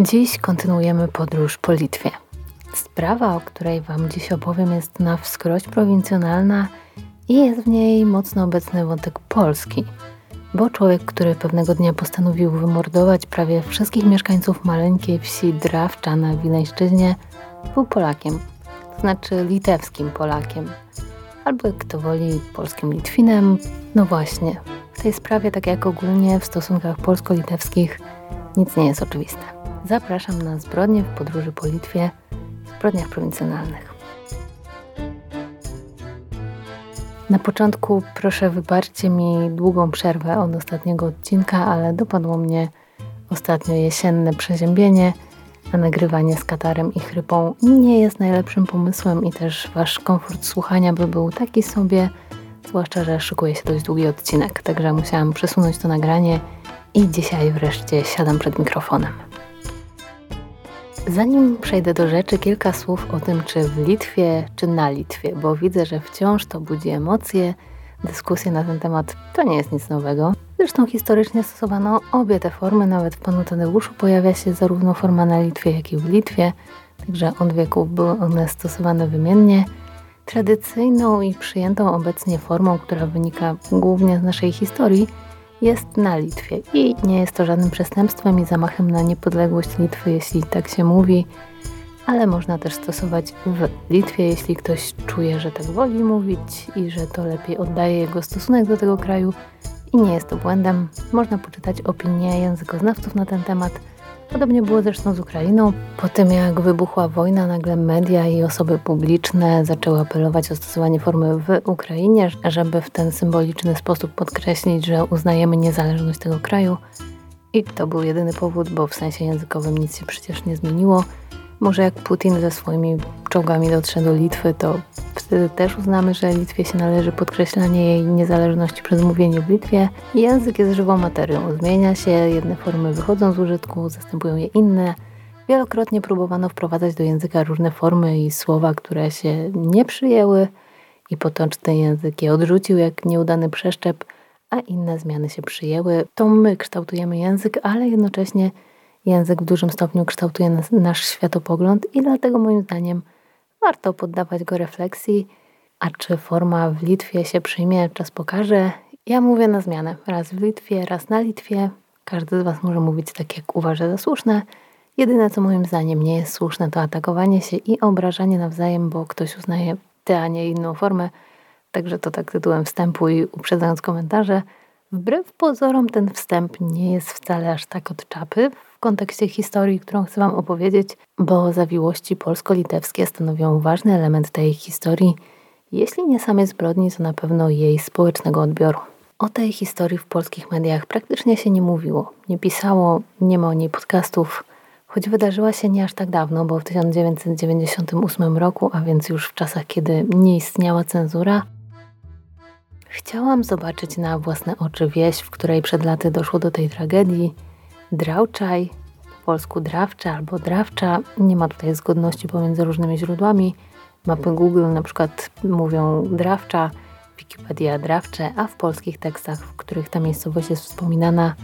Dziś kontynuujemy podróż po Litwie. Sprawa, o której Wam dziś opowiem, jest na wskroś prowincjonalna i jest w niej mocno obecny wątek polski, bo człowiek, który pewnego dnia postanowił wymordować prawie wszystkich mieszkańców maleńkiej wsi Drawcza na Wileńszczyźnie, był Polakiem, to znaczy litewskim Polakiem, albo kto woli polskim Litwinem. No właśnie, w tej sprawie, tak jak ogólnie w stosunkach polsko-litewskich, nic nie jest oczywiste. Zapraszam na zbrodnie w podróży po Litwie, zbrodniach prowincjonalnych. Na początku proszę wybaczcie mi długą przerwę od ostatniego odcinka, ale dopadło mnie ostatnio jesienne przeziębienie, a nagrywanie z katarem i chrypą nie jest najlepszym pomysłem i też wasz komfort słuchania by był taki sobie, zwłaszcza, że szykuje się dość długi odcinek, także musiałam przesunąć to nagranie i dzisiaj wreszcie siadam przed mikrofonem. Zanim przejdę do rzeczy, kilka słów o tym, czy w Litwie, czy na Litwie, bo widzę, że wciąż to budzi emocje. Dyskusje na ten temat to nie jest nic nowego. Zresztą historycznie stosowano obie te formy, nawet w panu Tadeuszu pojawia się zarówno forma na Litwie, jak i w Litwie, także od wieków były one stosowane wymiennie. Tradycyjną i przyjętą obecnie formą, która wynika głównie z naszej historii, jest na Litwie i nie jest to żadnym przestępstwem i zamachem na niepodległość Litwy, jeśli tak się mówi, ale można też stosować w Litwie, jeśli ktoś czuje, że tak woli mówić i że to lepiej oddaje jego stosunek do tego kraju i nie jest to błędem. Można poczytać opinie językoznawców na ten temat – Podobnie było zresztą z Ukrainą. Po tym jak wybuchła wojna, nagle media i osoby publiczne zaczęły apelować o stosowanie formy w Ukrainie, żeby w ten symboliczny sposób podkreślić, że uznajemy niezależność tego kraju. I to był jedyny powód, bo w sensie językowym nic się przecież nie zmieniło. Może jak Putin ze swoimi czołgami dotrze do Litwy, to wtedy też uznamy, że Litwie się należy podkreślanie jej niezależności przez mówienie w Litwie. Język jest żywą materią, zmienia się, jedne formy wychodzą z użytku, zastępują je inne. Wielokrotnie próbowano wprowadzać do języka różne formy i słowa, które się nie przyjęły i potoczny język je odrzucił jak nieudany przeszczep, a inne zmiany się przyjęły. To my kształtujemy język, ale jednocześnie Język w dużym stopniu kształtuje nas, nasz światopogląd i dlatego moim zdaniem warto poddawać go refleksji. A czy forma w Litwie się przyjmie, czas pokaże. Ja mówię na zmianę. Raz w Litwie, raz na Litwie. Każdy z Was może mówić tak, jak uważa za słuszne. Jedyne, co moim zdaniem nie jest słuszne, to atakowanie się i obrażanie nawzajem, bo ktoś uznaje tę, a nie inną formę. Także to tak tytułem wstępu i uprzedzając komentarze. Wbrew pozorom ten wstęp nie jest wcale aż tak od czapy w kontekście historii, którą chcę Wam opowiedzieć, bo zawiłości polsko-litewskie stanowią ważny element tej historii, jeśli nie samej zbrodni, to na pewno jej społecznego odbioru. O tej historii w polskich mediach praktycznie się nie mówiło, nie pisało, nie ma o niej podcastów, choć wydarzyła się nie aż tak dawno, bo w 1998 roku, a więc już w czasach, kiedy nie istniała cenzura, chciałam zobaczyć na własne oczy wieś, w której przed laty doszło do tej tragedii Drauczaj, po polsku drawcza albo drawcza. Nie ma tutaj zgodności pomiędzy różnymi źródłami. Mapy Google na przykład mówią drawcza, Wikipedia drawcze, a w polskich tekstach, w których ta miejscowość jest wspominana,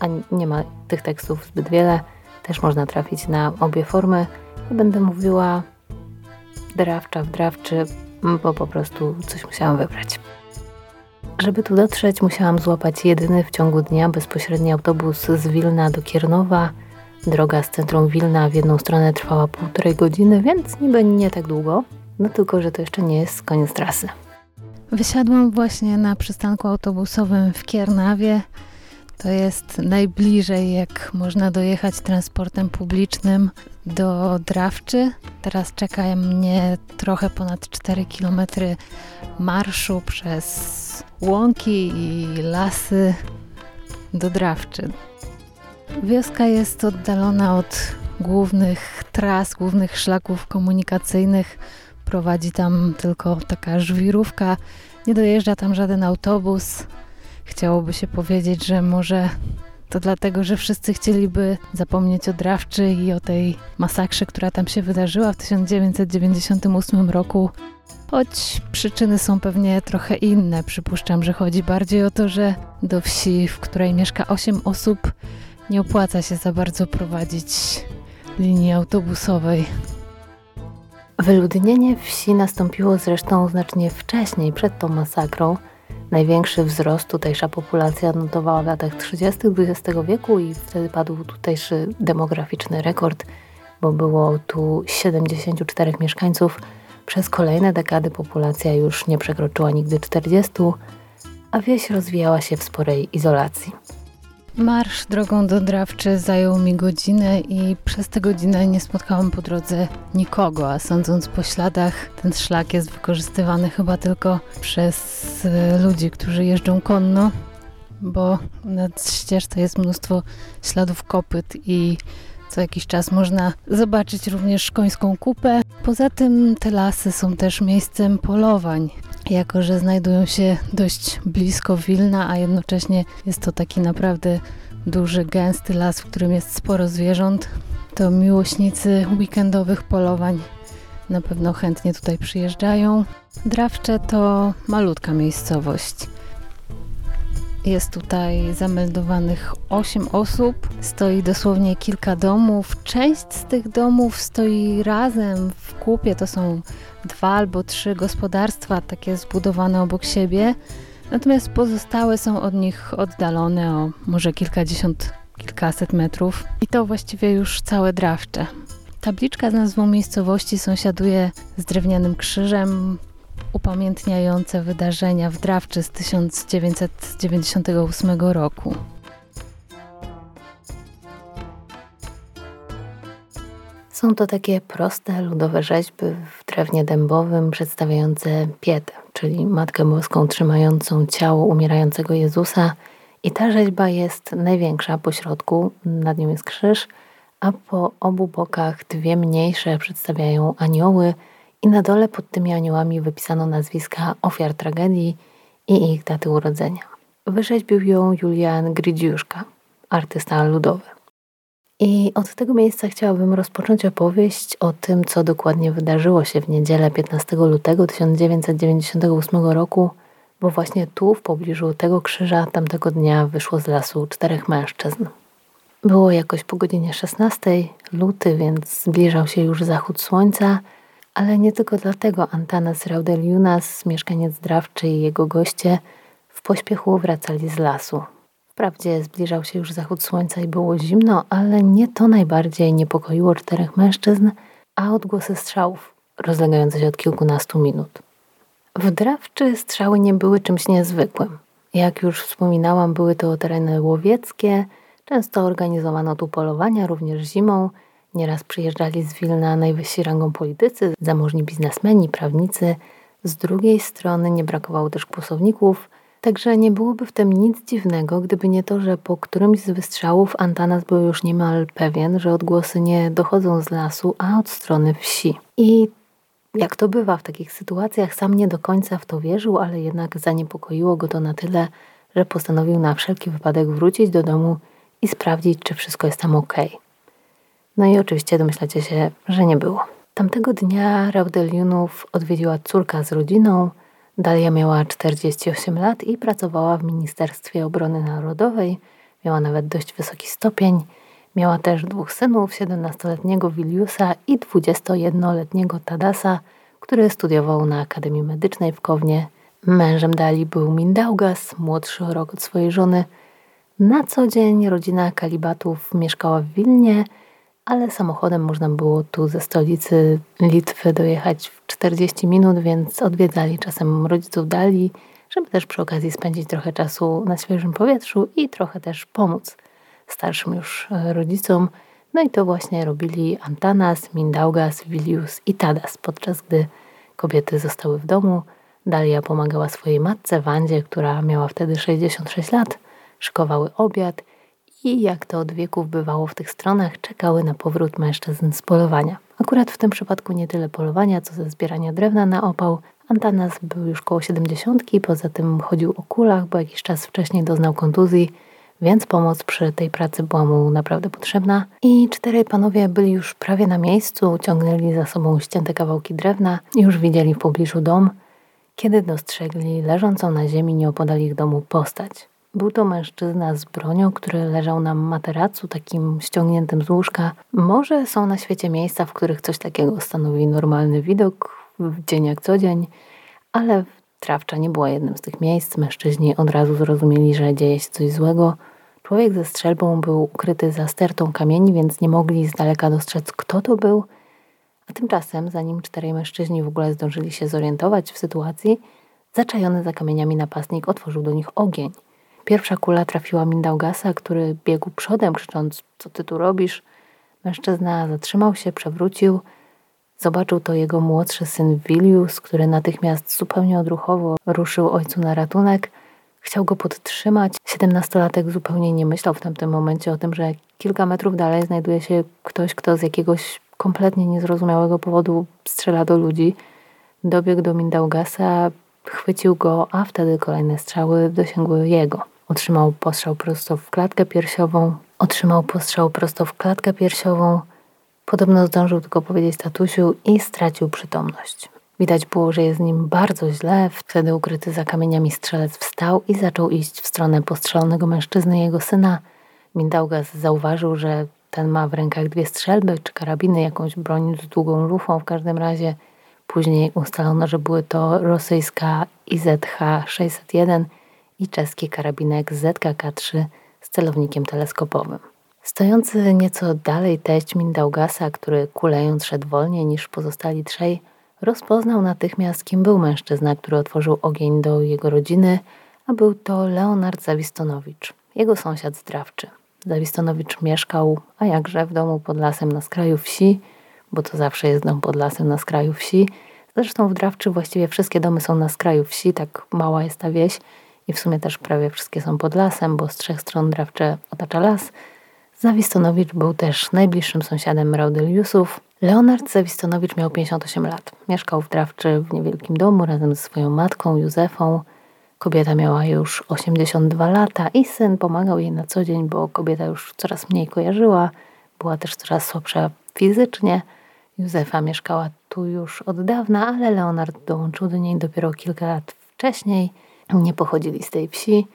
a nie ma tych tekstów zbyt wiele, też można trafić na obie formy. Będę mówiła drawcza w drawczy, bo po prostu coś musiałam wybrać. Żeby tu dotrzeć, musiałam złapać jedyny w ciągu dnia bezpośredni autobus z Wilna do Kiernowa. Droga z centrum Wilna w jedną stronę trwała półtorej godziny, więc niby nie tak długo. No tylko, że to jeszcze nie jest koniec trasy. Wysiadłam właśnie na przystanku autobusowym w Kiernawie. To jest najbliżej, jak można dojechać transportem publicznym do Drawczy. Teraz czeka mnie trochę ponad 4 km marszu przez łąki i lasy do Drawczy. Wioska jest oddalona od głównych tras, głównych szlaków komunikacyjnych. Prowadzi tam tylko taka żwirówka. Nie dojeżdża tam żaden autobus. Chciałoby się powiedzieć, że może to dlatego, że wszyscy chcieliby zapomnieć o Drawczy i o tej masakrze, która tam się wydarzyła w 1998 roku. Choć przyczyny są pewnie trochę inne. Przypuszczam, że chodzi bardziej o to, że do wsi, w której mieszka 8 osób, nie opłaca się za bardzo prowadzić linii autobusowej. Wyludnienie wsi nastąpiło zresztą znacznie wcześniej, przed tą masakrą. Największy wzrost tutejsza populacja notowała w latach 30. XX wieku i wtedy padł tutejszy demograficzny rekord, bo było tu 74 mieszkańców. Przez kolejne dekady populacja już nie przekroczyła nigdy 40, a wieś rozwijała się w sporej izolacji. Marsz drogą do Drawczy zajął mi godzinę i przez tę godzinę nie spotkałam po drodze nikogo, a sądząc po śladach, ten szlak jest wykorzystywany chyba tylko przez e, ludzi, którzy jeżdżą konno, bo na ścieżce jest mnóstwo śladów kopyt i co jakiś czas można zobaczyć również końską kupę. Poza tym te lasy są też miejscem polowań jako że znajdują się dość blisko Wilna, a jednocześnie jest to taki naprawdę duży, gęsty las, w którym jest sporo zwierząt, to miłośnicy weekendowych polowań na pewno chętnie tutaj przyjeżdżają. Drawcze to malutka miejscowość. Jest tutaj zameldowanych 8 osób, stoi dosłownie kilka domów. Część z tych domów stoi razem w kupie, to są dwa albo trzy gospodarstwa takie zbudowane obok siebie, natomiast pozostałe są od nich oddalone o może kilkadziesiąt, kilkaset metrów. I to właściwie już całe drawcze. Tabliczka z nazwą miejscowości sąsiaduje z drewnianym krzyżem upamiętniające wydarzenia w Drawczy z 1998 roku. Są to takie proste, ludowe rzeźby w drewnie dębowym przedstawiające Pietę, czyli Matkę Boską trzymającą ciało umierającego Jezusa. I ta rzeźba jest największa po środku, nad nią jest krzyż, a po obu bokach dwie mniejsze przedstawiają anioły i na dole pod tymi aniołami wypisano nazwiska ofiar tragedii i ich daty urodzenia. Wyrzeźbił ją Julian Grydziuszka, artysta ludowy. I od tego miejsca chciałabym rozpocząć opowieść o tym, co dokładnie wydarzyło się w niedzielę 15 lutego 1998 roku, bo właśnie tu, w pobliżu tego krzyża, tamtego dnia wyszło z lasu czterech mężczyzn. Było jakoś po godzinie 16, luty, więc zbliżał się już zachód słońca, ale nie tylko dlatego Antanas Raudeliunas, mieszkaniec Drawczy i jego goście w pośpiechu wracali z lasu. Wprawdzie zbliżał się już zachód słońca i było zimno, ale nie to najbardziej niepokoiło czterech mężczyzn, a odgłosy strzałów, rozlegające się od kilkunastu minut. W Drawczy strzały nie były czymś niezwykłym. Jak już wspominałam, były to tereny łowieckie, często organizowano tu polowania, również zimą. Nieraz przyjeżdżali z Wilna najwyżsi rangą politycy, zamożni biznesmeni, prawnicy. Z drugiej strony nie brakowało też kłusowników – Także nie byłoby w tym nic dziwnego, gdyby nie to, że po którymś z wystrzałów Antanas był już niemal pewien, że odgłosy nie dochodzą z lasu, a od strony wsi. I jak to bywa w takich sytuacjach, sam nie do końca w to wierzył, ale jednak zaniepokoiło go to na tyle, że postanowił na wszelki wypadek wrócić do domu i sprawdzić, czy wszystko jest tam ok. No i oczywiście domyślacie się, że nie było. Tamtego dnia Raudeliunów odwiedziła córka z rodziną, Dalia miała 48 lat i pracowała w Ministerstwie Obrony Narodowej. Miała nawet dość wysoki stopień. Miała też dwóch synów, 17-letniego Wiliusa i 21-letniego Tadasa, który studiował na Akademii Medycznej w Kownie. Mężem Dali był Mindaugas, młodszy o rok od swojej żony. Na co dzień rodzina Kalibatów mieszkała w Wilnie – ale samochodem można było tu ze stolicy Litwy dojechać w 40 minut, więc odwiedzali czasem rodziców dali, żeby też przy okazji spędzić trochę czasu na świeżym powietrzu i trochę też pomóc starszym już e, rodzicom. No i to właśnie robili Antanas, Mindaugas, Vilius i Tadas, podczas gdy kobiety zostały w domu. Dalia pomagała swojej matce Wandzie, która miała wtedy 66 lat. Szykowały obiad – i jak to od wieków bywało w tych stronach, czekały na powrót mężczyzn z polowania. Akurat w tym przypadku nie tyle polowania, co ze zbierania drewna na opał. Antanas był już koło siedemdziesiątki, poza tym chodził o kulach, bo jakiś czas wcześniej doznał kontuzji, więc pomoc przy tej pracy była mu naprawdę potrzebna. I czterej panowie byli już prawie na miejscu, ciągnęli za sobą ścięte kawałki drewna już widzieli w pobliżu dom, kiedy dostrzegli leżącą na ziemi nieopodal ich domu postać. Był to mężczyzna z bronią, który leżał na materacu takim ściągniętym z łóżka. Może są na świecie miejsca, w których coś takiego stanowi normalny widok w dzień jak co dzień, ale Trawcza nie była jednym z tych miejsc. Mężczyźni od razu zrozumieli, że dzieje się coś złego. Człowiek ze strzelbą był ukryty za stertą kamieni, więc nie mogli z daleka dostrzec, kto to był. A tymczasem, zanim czterej mężczyźni w ogóle zdążyli się zorientować w sytuacji, zaczajony za kamieniami napastnik otworzył do nich ogień. Pierwsza kula trafiła Mindaugasa, który biegł przodem, krzycząc: Co ty tu robisz? Mężczyzna zatrzymał się, przewrócił. Zobaczył to jego młodszy syn Vilius, który natychmiast zupełnie odruchowo ruszył ojcu na ratunek. Chciał go podtrzymać. Siedemnastolatek zupełnie nie myślał w tamtym momencie o tym, że kilka metrów dalej znajduje się ktoś, kto z jakiegoś kompletnie niezrozumiałego powodu strzela do ludzi. Dobiegł do Mindaugasa, chwycił go, a wtedy kolejne strzały dosięgły jego. Otrzymał postrzał prosto w klatkę piersiową. Otrzymał postrzał prosto w klatkę piersiową. Podobno zdążył tylko powiedzieć tatusiu i stracił przytomność. Widać było, że jest nim bardzo źle. Wtedy ukryty za kamieniami strzelec wstał i zaczął iść w stronę postrzelonego mężczyzny jego syna. Mindaugas zauważył, że ten ma w rękach dwie strzelby czy karabiny, jakąś broń z długą lufą w każdym razie. Później ustalono, że były to rosyjska IZH-601 i czeski karabinek ZKK-3 z celownikiem teleskopowym. Stojący nieco dalej teść Mindaugasa, który kulejąc szedł wolniej niż pozostali trzej, rozpoznał natychmiast, kim był mężczyzna, który otworzył ogień do jego rodziny, a był to Leonard Zawistonowicz, jego sąsiad zdrawczy. Zawistonowicz mieszkał, a jakże w domu pod lasem na skraju wsi, bo to zawsze jest dom pod lasem na skraju wsi. Zresztą w Drawczy właściwie wszystkie domy są na skraju wsi, tak mała jest ta wieś i w sumie też prawie wszystkie są pod lasem, bo z trzech stron Drawcze otacza las. Zawistonowicz był też najbliższym sąsiadem Raudeliusów. Leonard Zawistonowicz miał 58 lat. Mieszkał w Drawczy w niewielkim domu razem ze swoją matką Józefą. Kobieta miała już 82 lata i syn pomagał jej na co dzień, bo kobieta już coraz mniej kojarzyła, była też coraz słabsza fizycznie. Józefa mieszkała tu już od dawna, ale Leonard dołączył do niej dopiero kilka lat wcześniej. Nie pochodzili z tej wsi.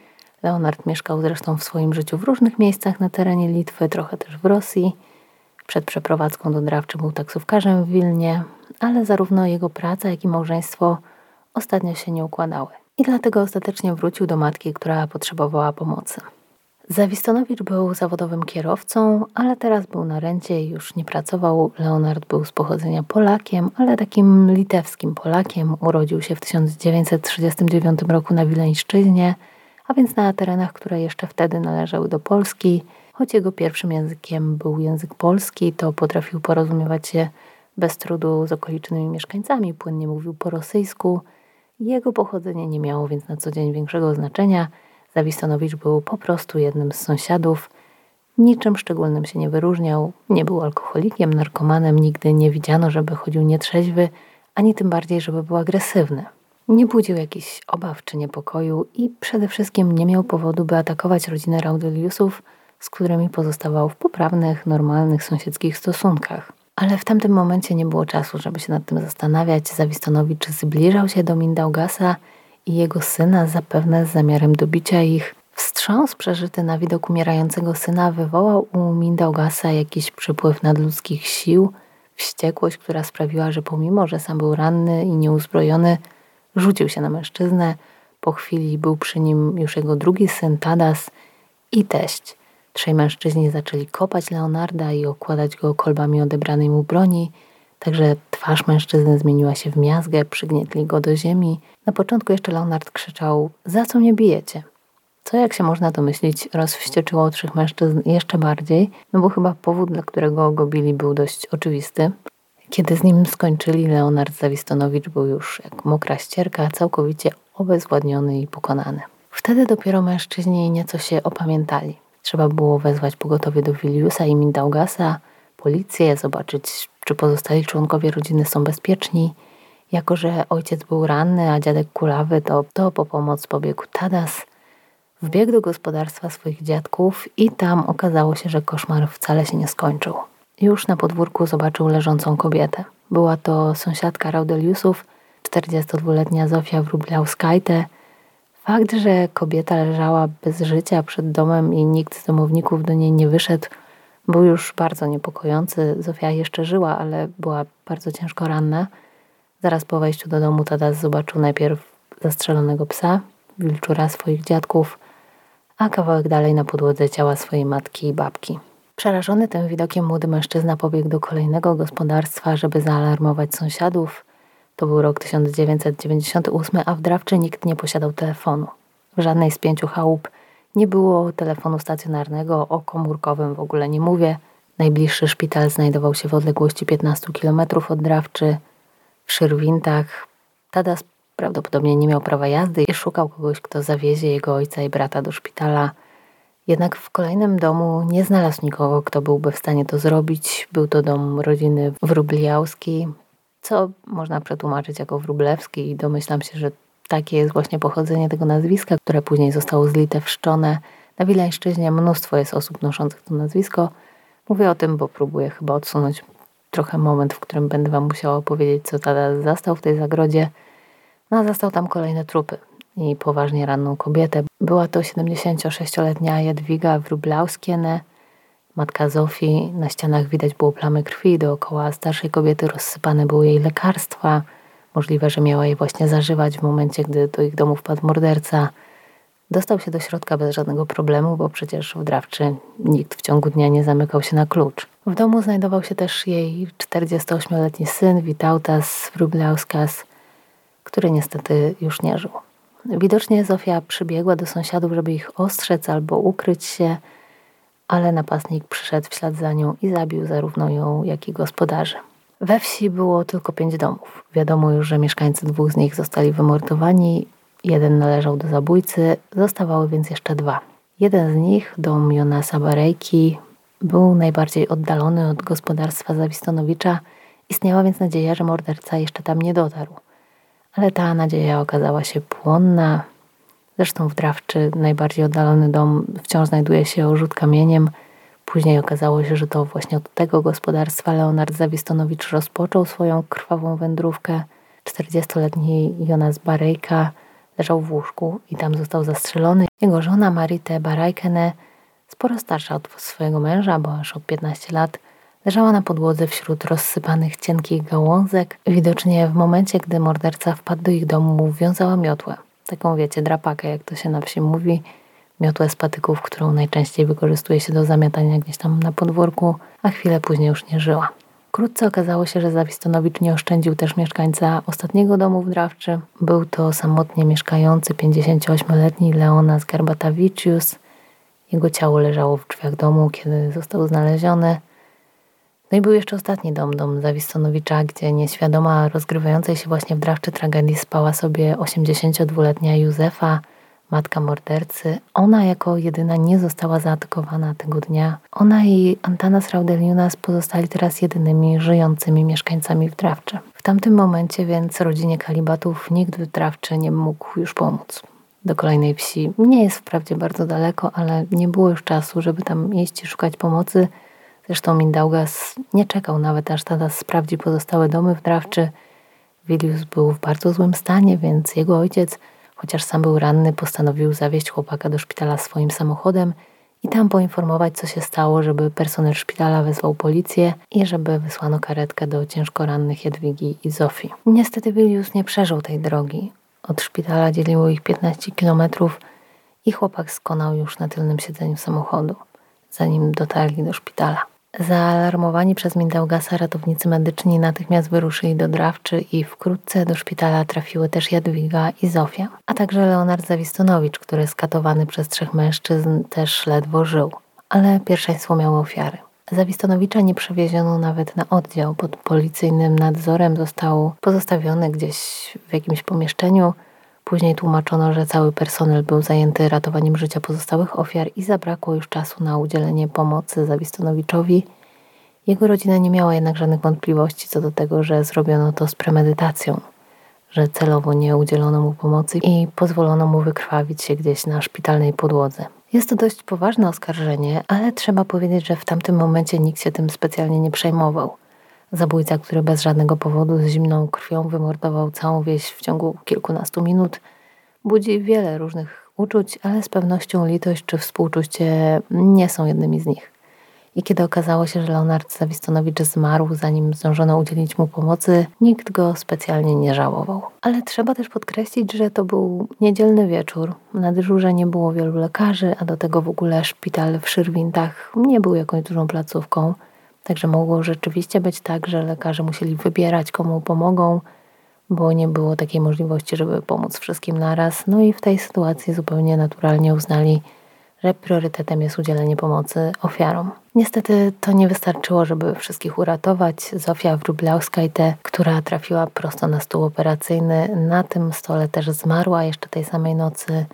Leonard mieszkał zresztą w swoim życiu w różnych miejscach na terenie Litwy, trochę też w Rosji. Przed przeprowadzką do Drawczy był taksówkarzem w Wilnie, ale zarówno jego praca, jak i małżeństwo ostatnio się nie układały. I dlatego ostatecznie wrócił do matki, która potrzebowała pomocy. Zawistonowicz był zawodowym kierowcą, ale teraz był na rencie i już nie pracował. Leonard był z pochodzenia Polakiem, ale takim litewskim Polakiem. Urodził się w 1939 roku na Wileńszczyźnie, a więc na terenach, które jeszcze wtedy należały do Polski. Choć jego pierwszym językiem był język polski, to potrafił porozumiewać się bez trudu z okolicznymi mieszkańcami, płynnie mówił po rosyjsku. Jego pochodzenie nie miało więc na co dzień większego znaczenia – Zawistonowicz był po prostu jednym z sąsiadów. Niczym szczególnym się nie wyróżniał, nie był alkoholikiem, narkomanem, nigdy nie widziano, żeby chodził nietrzeźwy, ani tym bardziej, żeby był agresywny. Nie budził jakichś obaw czy niepokoju i przede wszystkim nie miał powodu, by atakować rodzinę Raudeliusów, z którymi pozostawał w poprawnych, normalnych sąsiedzkich stosunkach. Ale w tamtym momencie nie było czasu, żeby się nad tym zastanawiać. Zawistonowicz zbliżał się do Mindaugasa i jego syna, zapewne z zamiarem dobicia ich. Wstrząs przeżyty na widok umierającego syna wywołał u Mindaugasa jakiś przypływ nadludzkich sił, wściekłość, która sprawiła, że pomimo, że sam był ranny i nieuzbrojony, rzucił się na mężczyznę. Po chwili był przy nim już jego drugi syn Tadas i teść. Trzej mężczyźni zaczęli kopać Leonarda i okładać go kolbami odebranej mu broni – Także twarz mężczyzny zmieniła się w miazgę, przygnietli go do ziemi. Na początku jeszcze Leonard krzyczał: Za co mnie bijecie? Co, jak się można domyślić, rozwścieczyło trzech mężczyzn jeszcze bardziej, no bo chyba powód, dla którego go bili, był dość oczywisty. Kiedy z nim skończyli, Leonard Zawistonowicz był już jak mokra ścierka, całkowicie obezwładniony i pokonany. Wtedy dopiero mężczyźni nieco się opamiętali. Trzeba było wezwać pogotowie do Wiliusa i Mindaugasa, policję, zobaczyć, czy pozostali członkowie rodziny są bezpieczni. Jako, że ojciec był ranny, a dziadek kulawy, to, to po pomoc pobiegł Tadas. Wbiegł do gospodarstwa swoich dziadków i tam okazało się, że koszmar wcale się nie skończył. Już na podwórku zobaczył leżącą kobietę. Była to sąsiadka Raudeliusów, 42-letnia Zofia Wróblauskajte, Fakt, że kobieta leżała bez życia przed domem i nikt z domowników do niej nie wyszedł, był już bardzo niepokojący. Zofia jeszcze żyła, ale była bardzo ciężko ranna. Zaraz po wejściu do domu Tadas zobaczył najpierw zastrzelonego psa, wilczura swoich dziadków, a kawałek dalej na podłodze ciała swojej matki i babki. Przerażony tym widokiem młody mężczyzna pobiegł do kolejnego gospodarstwa, żeby zaalarmować sąsiadów. To był rok 1998, a w Drawczy nikt nie posiadał telefonu. W żadnej z pięciu chałup nie było telefonu stacjonarnego, o komórkowym w ogóle nie mówię. Najbliższy szpital znajdował się w odległości 15 km od Drawczy, w Szyrwintach. Tadas prawdopodobnie nie miał prawa jazdy i szukał kogoś, kto zawiezie jego ojca i brata do szpitala. Jednak w kolejnym domu nie znalazł nikogo, kto byłby w stanie to zrobić. Był to dom rodziny Wróbliałski, co można przetłumaczyć jako Wróblewski i domyślam się, że takie jest właśnie pochodzenie tego nazwiska, które później zostało zlite w Szczonę. Na Wileńszczyźnie mnóstwo jest osób noszących to nazwisko. Mówię o tym, bo próbuję chyba odsunąć trochę moment, w którym będę Wam musiała opowiedzieć, co tata zastał w tej zagrodzie. No zastał tam kolejne trupy i poważnie ranną kobietę. Była to 76-letnia Jadwiga Wróblauskiene, matka Zofii. Na ścianach widać było plamy krwi, dookoła starszej kobiety rozsypane były jej lekarstwa. Możliwe, że miała je właśnie zażywać w momencie, gdy do ich domu wpadł morderca. Dostał się do środka bez żadnego problemu, bo przecież w Drawczy nikt w ciągu dnia nie zamykał się na klucz. W domu znajdował się też jej 48-letni syn Witautas Wróblauskas, który niestety już nie żył. Widocznie Zofia przybiegła do sąsiadów, żeby ich ostrzec albo ukryć się, ale napastnik przyszedł w ślad za nią i zabił zarówno ją, jak i gospodarzy. We wsi było tylko pięć domów. Wiadomo już, że mieszkańcy dwóch z nich zostali wymordowani, jeden należał do zabójcy, zostawały więc jeszcze dwa. Jeden z nich, dom Jonasa Barejki, był najbardziej oddalony od gospodarstwa Zawistonowicza, istniała więc nadzieja, że morderca jeszcze tam nie dotarł. Ale ta nadzieja okazała się płonna. Zresztą w Drawczy najbardziej oddalony dom wciąż znajduje się o rzut kamieniem. Później okazało się, że to właśnie od tego gospodarstwa Leonard Zawistonowicz rozpoczął swoją krwawą wędrówkę. 40-letni Jonas Barejka leżał w łóżku i tam został zastrzelony. Jego żona Marite Barajkene, sporo starsza od swojego męża, bo aż o 15 lat, Leżała na podłodze wśród rozsypanych cienkich gałązek. Widocznie w momencie, gdy morderca wpadł do ich domu, wiązała miotłę. Taką, wiecie, drapakę, jak to się na wsi mówi. Miotłę z patyków, którą najczęściej wykorzystuje się do zamiatania gdzieś tam na podwórku, a chwilę później już nie żyła. Wkrótce okazało się, że Zawistonowicz nie oszczędził też mieszkańca ostatniego domu w Drawczy. Był to samotnie mieszkający 58-letni Leonas Garbatavicius. Jego ciało leżało w drzwiach domu, kiedy został znaleziony. No i był jeszcze ostatni dom, dom Zawistonowicza, gdzie nieświadoma rozgrywającej się właśnie w Drawczy tragedii spała sobie 82-letnia Józefa, matka mordercy. Ona jako jedyna nie została zaatakowana tego dnia. Ona i Antanas Raudeliunas pozostali teraz jedynymi żyjącymi mieszkańcami w Drawczy. W tamtym momencie więc rodzinie Kalibatów nikt w Drawczy nie mógł już pomóc. Do kolejnej wsi nie jest wprawdzie bardzo daleko, ale nie było już czasu, żeby tam iść i szukać pomocy – Zresztą Mindaugas nie czekał nawet, aż tata sprawdzi pozostałe domy w Drawczy. Wilius był w bardzo złym stanie, więc jego ojciec, chociaż sam był ranny, postanowił zawieźć chłopaka do szpitala swoim samochodem i tam poinformować, co się stało, żeby personel szpitala wezwał policję i żeby wysłano karetkę do ciężko rannych Jadwigi i Zofii. Niestety Wilius nie przeżył tej drogi. Od szpitala dzieliło ich 15 kilometrów i chłopak skonał już na tylnym siedzeniu samochodu, zanim dotarli do szpitala. Zaalarmowani przez Mindaugasa ratownicy medyczni natychmiast wyruszyli do Drawczy i wkrótce do szpitala trafiły też Jadwiga i Zofia, a także Leonard Zawistonowicz, który skatowany przez trzech mężczyzn też ledwo żył. Ale pierwszeństwo miało ofiary. Zawistonowicza nie przewieziono nawet na oddział. Pod policyjnym nadzorem został pozostawiony gdzieś w jakimś pomieszczeniu, Później tłumaczono, że cały personel był zajęty ratowaniem życia pozostałych ofiar i zabrakło już czasu na udzielenie pomocy Zawistonowiczowi. Jego rodzina nie miała jednak żadnych wątpliwości co do tego, że zrobiono to z premedytacją, że celowo nie udzielono mu pomocy i pozwolono mu wykrwawić się gdzieś na szpitalnej podłodze. Jest to dość poważne oskarżenie, ale trzeba powiedzieć, że w tamtym momencie nikt się tym specjalnie nie przejmował. Zabójca, który bez żadnego powodu z zimną krwią wymordował całą wieś w ciągu kilkunastu minut, budzi wiele różnych uczuć, ale z pewnością litość czy współczucie nie są jednymi z nich. I kiedy okazało się, że Leonard Zawistonowicz zmarł, zanim zdążono udzielić mu pomocy, nikt go specjalnie nie żałował. Ale trzeba też podkreślić, że to był niedzielny wieczór. Na dyżurze nie było wielu lekarzy, a do tego w ogóle szpital w Szyrwintach nie był jakąś dużą placówką. Także mogło rzeczywiście być tak, że lekarze musieli wybierać, komu pomogą, bo nie było takiej możliwości, żeby pomóc wszystkim naraz. No i w tej sytuacji zupełnie naturalnie uznali, że priorytetem jest udzielenie pomocy ofiarom. Niestety to nie wystarczyło, żeby wszystkich uratować. Zofia Wróblewska-Te, która trafiła prosto na stół operacyjny, na tym stole też zmarła jeszcze tej samej nocy.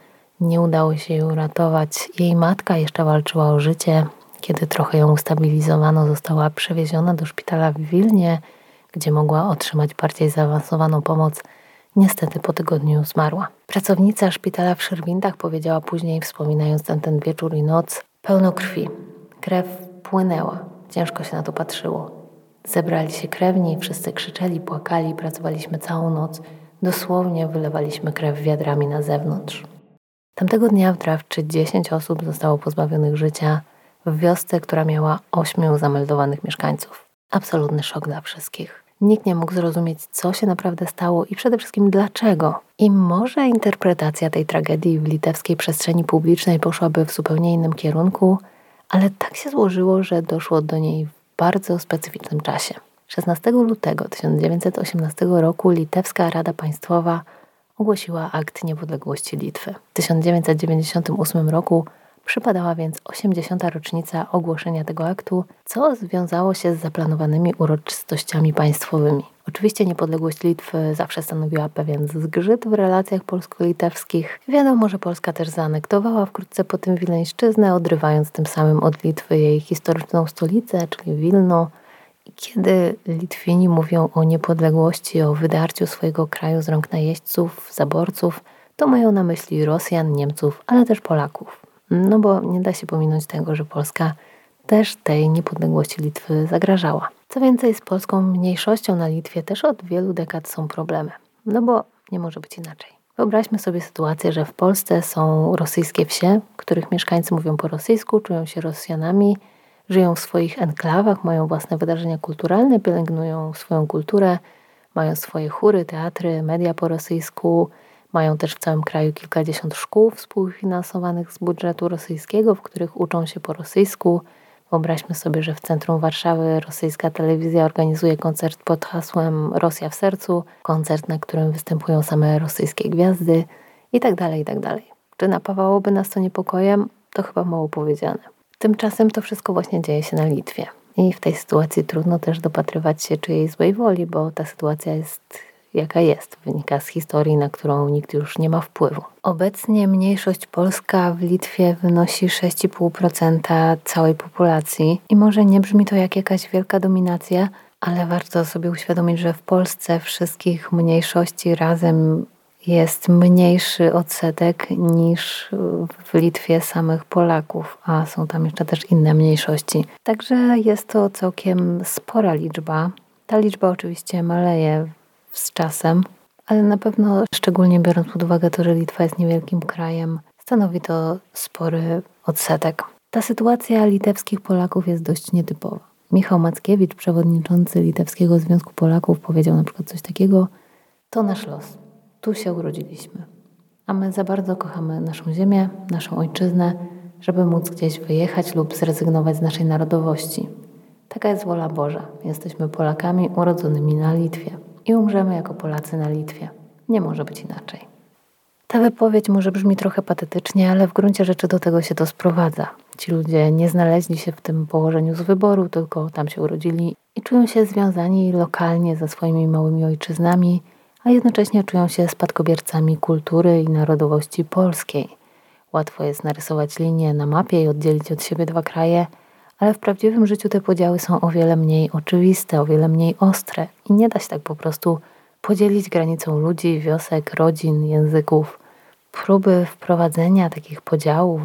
Nie udało się jej uratować. Jej matka jeszcze walczyła o życie. Kiedy trochę ją ustabilizowano, została przewieziona do szpitala w Wilnie, gdzie mogła otrzymać bardziej zaawansowaną pomoc. Niestety po tygodniu zmarła. Pracownica szpitala w Szerwindach powiedziała później, wspominając ten wieczór i noc, pełno krwi. Krew płynęła. Ciężko się na to patrzyło. Zebrali się krewni, wszyscy krzyczeli, płakali, pracowaliśmy całą noc. Dosłownie wylewaliśmy krew wiadrami na zewnątrz. Tamtego dnia w Drawczy 10 osób zostało pozbawionych życia w wiosce, która miała 8 zameldowanych mieszkańców. Absolutny szok dla wszystkich. Nikt nie mógł zrozumieć, co się naprawdę stało i przede wszystkim dlaczego. I może interpretacja tej tragedii w litewskiej przestrzeni publicznej poszłaby w zupełnie innym kierunku, ale tak się złożyło, że doszło do niej w bardzo specyficznym czasie. 16 lutego 1918 roku Litewska Rada Państwowa ogłosiła akt niepodległości Litwy. W 1998 roku Przypadała więc 80. rocznica ogłoszenia tego aktu, co związało się z zaplanowanymi uroczystościami państwowymi. Oczywiście niepodległość Litwy zawsze stanowiła pewien zgrzyt w relacjach polsko-litewskich. Wiadomo, że Polska też zaanektowała wkrótce po tym Wileńszczyznę, odrywając tym samym od Litwy jej historyczną stolicę, czyli Wilno. I kiedy Litwini mówią o niepodległości, o wydarciu swojego kraju z rąk najeźdźców, zaborców, to mają na myśli Rosjan, Niemców, ale też Polaków. No bo nie da się pominąć tego, że Polska też tej niepodległości Litwy zagrażała. Co więcej, z polską mniejszością na Litwie też od wielu dekad są problemy. No bo nie może być inaczej. Wyobraźmy sobie sytuację, że w Polsce są rosyjskie wsie, których mieszkańcy mówią po rosyjsku, czują się Rosjanami, żyją w swoich enklawach, mają własne wydarzenia kulturalne, pielęgnują swoją kulturę, mają swoje chóry, teatry, media po rosyjsku, mają też w całym kraju kilkadziesiąt szkół współfinansowanych z budżetu rosyjskiego, w których uczą się po rosyjsku. Wyobraźmy sobie, że w centrum Warszawy rosyjska telewizja organizuje koncert pod hasłem Rosja w sercu, koncert, na którym występują same rosyjskie gwiazdy itd. Tak itd. Tak Czy napawałoby nas to niepokojem? To chyba mało powiedziane. Tymczasem to wszystko właśnie dzieje się na Litwie. I w tej sytuacji trudno też dopatrywać się czyjej złej woli, bo ta sytuacja jest jaka jest, wynika z historii, na którą nikt już nie ma wpływu. Obecnie mniejszość polska w Litwie wynosi 6,5% całej populacji i może nie brzmi to jak jakaś wielka dominacja, ale warto sobie uświadomić, że w Polsce wszystkich mniejszości razem jest mniejszy odsetek niż w Litwie samych Polaków, a są tam jeszcze też inne mniejszości. Także jest to całkiem spora liczba. Ta liczba oczywiście maleje z czasem, ale na pewno, szczególnie biorąc pod uwagę to, że Litwa jest niewielkim krajem, stanowi to spory odsetek. Ta sytuacja litewskich Polaków jest dość nietypowa. Michał Mackiewicz, przewodniczący Litewskiego Związku Polaków, powiedział na przykład coś takiego: To nasz los. Tu się urodziliśmy. A my za bardzo kochamy naszą ziemię, naszą ojczyznę, żeby móc gdzieś wyjechać lub zrezygnować z naszej narodowości. Taka jest wola Boża. Jesteśmy Polakami urodzonymi na Litwie i umrzemy jako Polacy na Litwie. Nie może być inaczej. Ta wypowiedź może brzmi trochę patetycznie, ale w gruncie rzeczy do tego się to sprowadza. Ci ludzie nie znaleźli się w tym położeniu z wyboru, tylko tam się urodzili i czują się związani lokalnie ze swoimi małymi ojczyznami, a jednocześnie czują się spadkobiercami kultury i narodowości polskiej. Łatwo jest narysować linię na mapie i oddzielić od siebie dwa kraje – ale w prawdziwym życiu te podziały są o wiele mniej oczywiste, o wiele mniej ostre i nie da się tak po prostu podzielić granicą ludzi, wiosek, rodzin, języków. Próby wprowadzenia takich podziałów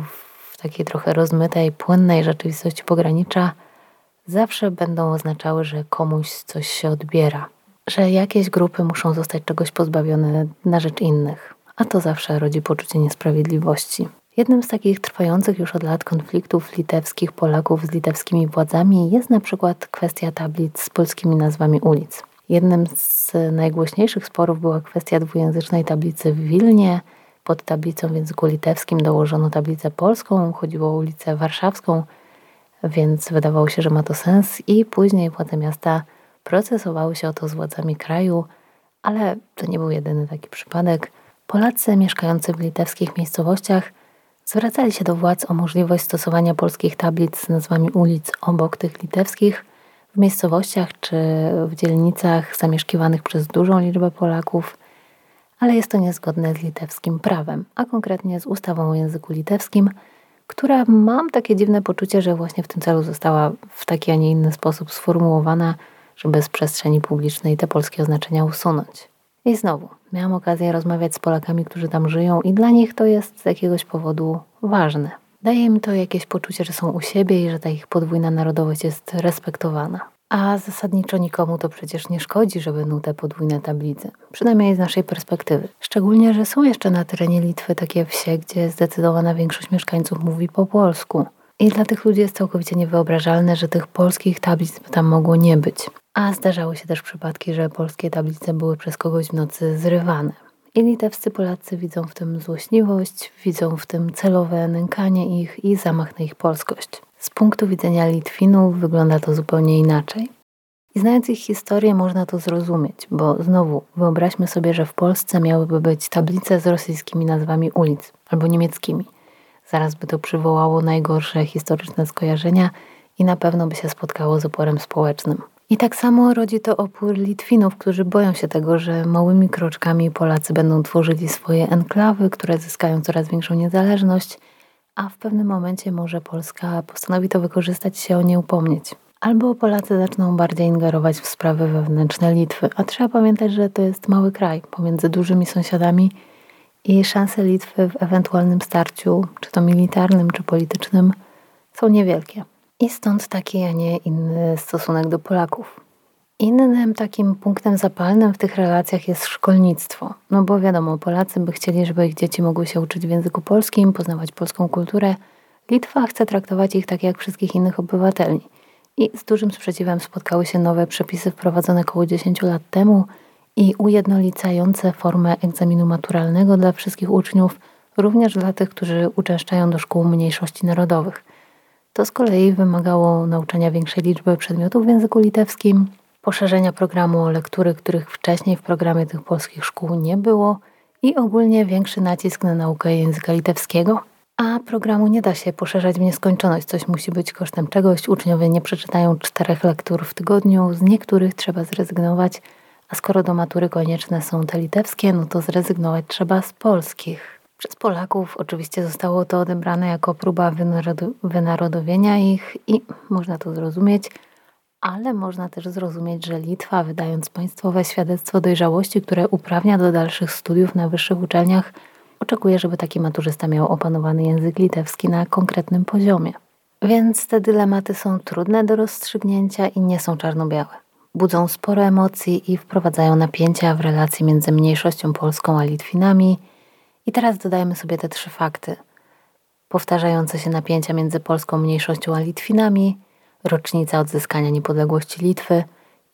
w takiej trochę rozmytej, płynnej rzeczywistości pogranicza zawsze będą oznaczały, że komuś coś się odbiera, że jakieś grupy muszą zostać czegoś pozbawione na rzecz innych. a to zawsze rodzi poczucie niesprawiedliwości. Jednym z takich trwających już od lat konfliktów litewskich Polaków z litewskimi władzami jest na przykład kwestia tablic z polskimi nazwami ulic. Jednym z najgłośniejszych sporów była kwestia dwujęzycznej tablicy w Wilnie. Pod tablicą w języku litewskim dołożono tablicę polską, chodziło o ulicę warszawską, więc wydawało się, że ma to sens i później władze miasta procesowały się o to z władzami kraju, ale to nie był jedyny taki przypadek. Polacy mieszkający w litewskich miejscowościach zwracali się do władz o możliwość stosowania polskich tablic z nazwami ulic obok tych litewskich w miejscowościach czy w dzielnicach zamieszkiwanych przez dużą liczbę Polaków, ale jest to niezgodne z litewskim prawem, a konkretnie z ustawą o języku litewskim, która mam takie dziwne poczucie, że właśnie w tym celu została w taki, a nie inny sposób sformułowana, żeby z przestrzeni publicznej te polskie oznaczenia usunąć. I znowu, miałam okazję rozmawiać z Polakami, którzy tam żyją, i dla nich to jest z jakiegoś powodu ważne. Daje im to jakieś poczucie, że są u siebie i że ta ich podwójna narodowość jest respektowana. A zasadniczo nikomu to przecież nie szkodzi, żeby będą te podwójne tablice. Przynajmniej z naszej perspektywy. Szczególnie, że są jeszcze na terenie Litwy takie wsie, gdzie zdecydowana większość mieszkańców mówi po polsku. I dla tych ludzi jest całkowicie niewyobrażalne, że tych polskich tablic tam mogło nie być. A zdarzały się też przypadki, że polskie tablice były przez kogoś w nocy zrywane. I litewscy Polacy widzą w tym złośliwość, widzą w tym celowe nękanie ich i zamach na ich polskość. Z punktu widzenia Litwinów wygląda to zupełnie inaczej. I znając ich historię, można to zrozumieć, bo znowu wyobraźmy sobie, że w Polsce miałyby być tablice z rosyjskimi nazwami ulic albo niemieckimi. Zaraz by to przywołało najgorsze historyczne skojarzenia i na pewno by się spotkało z oporem społecznym. I tak samo rodzi to opór Litwinów, którzy boją się tego, że małymi kroczkami Polacy będą tworzyli swoje enklawy, które zyskają coraz większą niezależność, a w pewnym momencie może Polska postanowi to wykorzystać się o nie upomnieć. Albo Polacy zaczną bardziej ingerować w sprawy wewnętrzne Litwy, a trzeba pamiętać, że to jest mały kraj pomiędzy dużymi sąsiadami i szanse Litwy w ewentualnym starciu, czy to militarnym, czy politycznym, są niewielkie. I stąd taki, a nie inny stosunek do Polaków. Innym takim punktem zapalnym w tych relacjach jest szkolnictwo. No bo wiadomo, Polacy by chcieli, żeby ich dzieci mogły się uczyć w języku polskim, poznawać polską kulturę. Litwa chce traktować ich tak jak wszystkich innych obywateli. I z dużym sprzeciwem spotkały się nowe przepisy wprowadzone około 10 lat temu i ujednolicające formę egzaminu maturalnego dla wszystkich uczniów, również dla tych, którzy uczęszczają do szkół mniejszości narodowych. To z kolei wymagało nauczania większej liczby przedmiotów w języku litewskim, poszerzenia programu o lektury, których wcześniej w programie tych polskich szkół nie było i ogólnie większy nacisk na naukę języka litewskiego. A programu nie da się poszerzać w nieskończoność, coś musi być kosztem czegoś. Uczniowie nie przeczytają czterech lektur w tygodniu, z niektórych trzeba zrezygnować, a skoro do matury konieczne są te litewskie, no to zrezygnować trzeba z polskich. Przez Polaków oczywiście zostało to odebrane jako próba wynarodowienia ich i można to zrozumieć, ale można też zrozumieć, że Litwa, wydając państwowe świadectwo dojrzałości, które uprawnia do dalszych studiów na wyższych uczelniach, oczekuje, żeby taki maturzysta miał opanowany język litewski na konkretnym poziomie. Więc te dylematy są trudne do rozstrzygnięcia i nie są czarno-białe. Budzą sporo emocji i wprowadzają napięcia w relacji między mniejszością polską a Litwinami – i teraz dodajmy sobie te trzy fakty. Powtarzające się napięcia między polską mniejszością a Litwinami, rocznica odzyskania niepodległości Litwy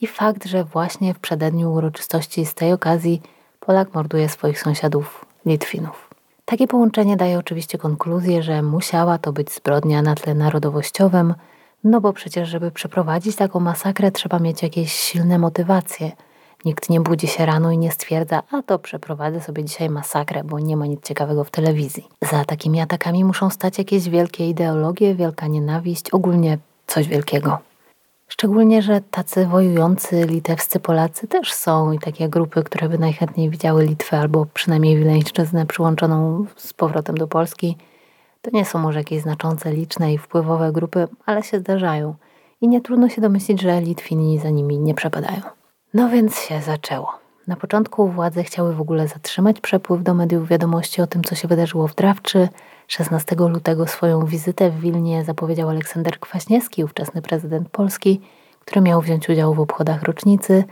i fakt, że właśnie w przededniu uroczystości z tej okazji Polak morduje swoich sąsiadów Litwinów. Takie połączenie daje oczywiście konkluzję, że musiała to być zbrodnia na tle narodowościowym, no bo przecież, żeby przeprowadzić taką masakrę, trzeba mieć jakieś silne motywacje – Nikt nie budzi się rano i nie stwierdza, a to przeprowadzę sobie dzisiaj masakrę, bo nie ma nic ciekawego w telewizji. Za takimi atakami muszą stać jakieś wielkie ideologie, wielka nienawiść, ogólnie coś wielkiego. Szczególnie, że tacy wojujący litewscy Polacy też są i takie grupy, które by najchętniej widziały Litwę albo przynajmniej Wileńszczyznę przyłączoną z powrotem do Polski. To nie są może jakieś znaczące, liczne i wpływowe grupy, ale się zdarzają. I nie trudno się domyślić, że Litwini za nimi nie przepadają. No więc się zaczęło. Na początku władze chciały w ogóle zatrzymać przepływ do mediów wiadomości o tym, co się wydarzyło w Drawczy. 16 lutego swoją wizytę w Wilnie zapowiedział Aleksander Kwaśniewski, ówczesny prezydent Polski, który miał wziąć udział w obchodach rocznicy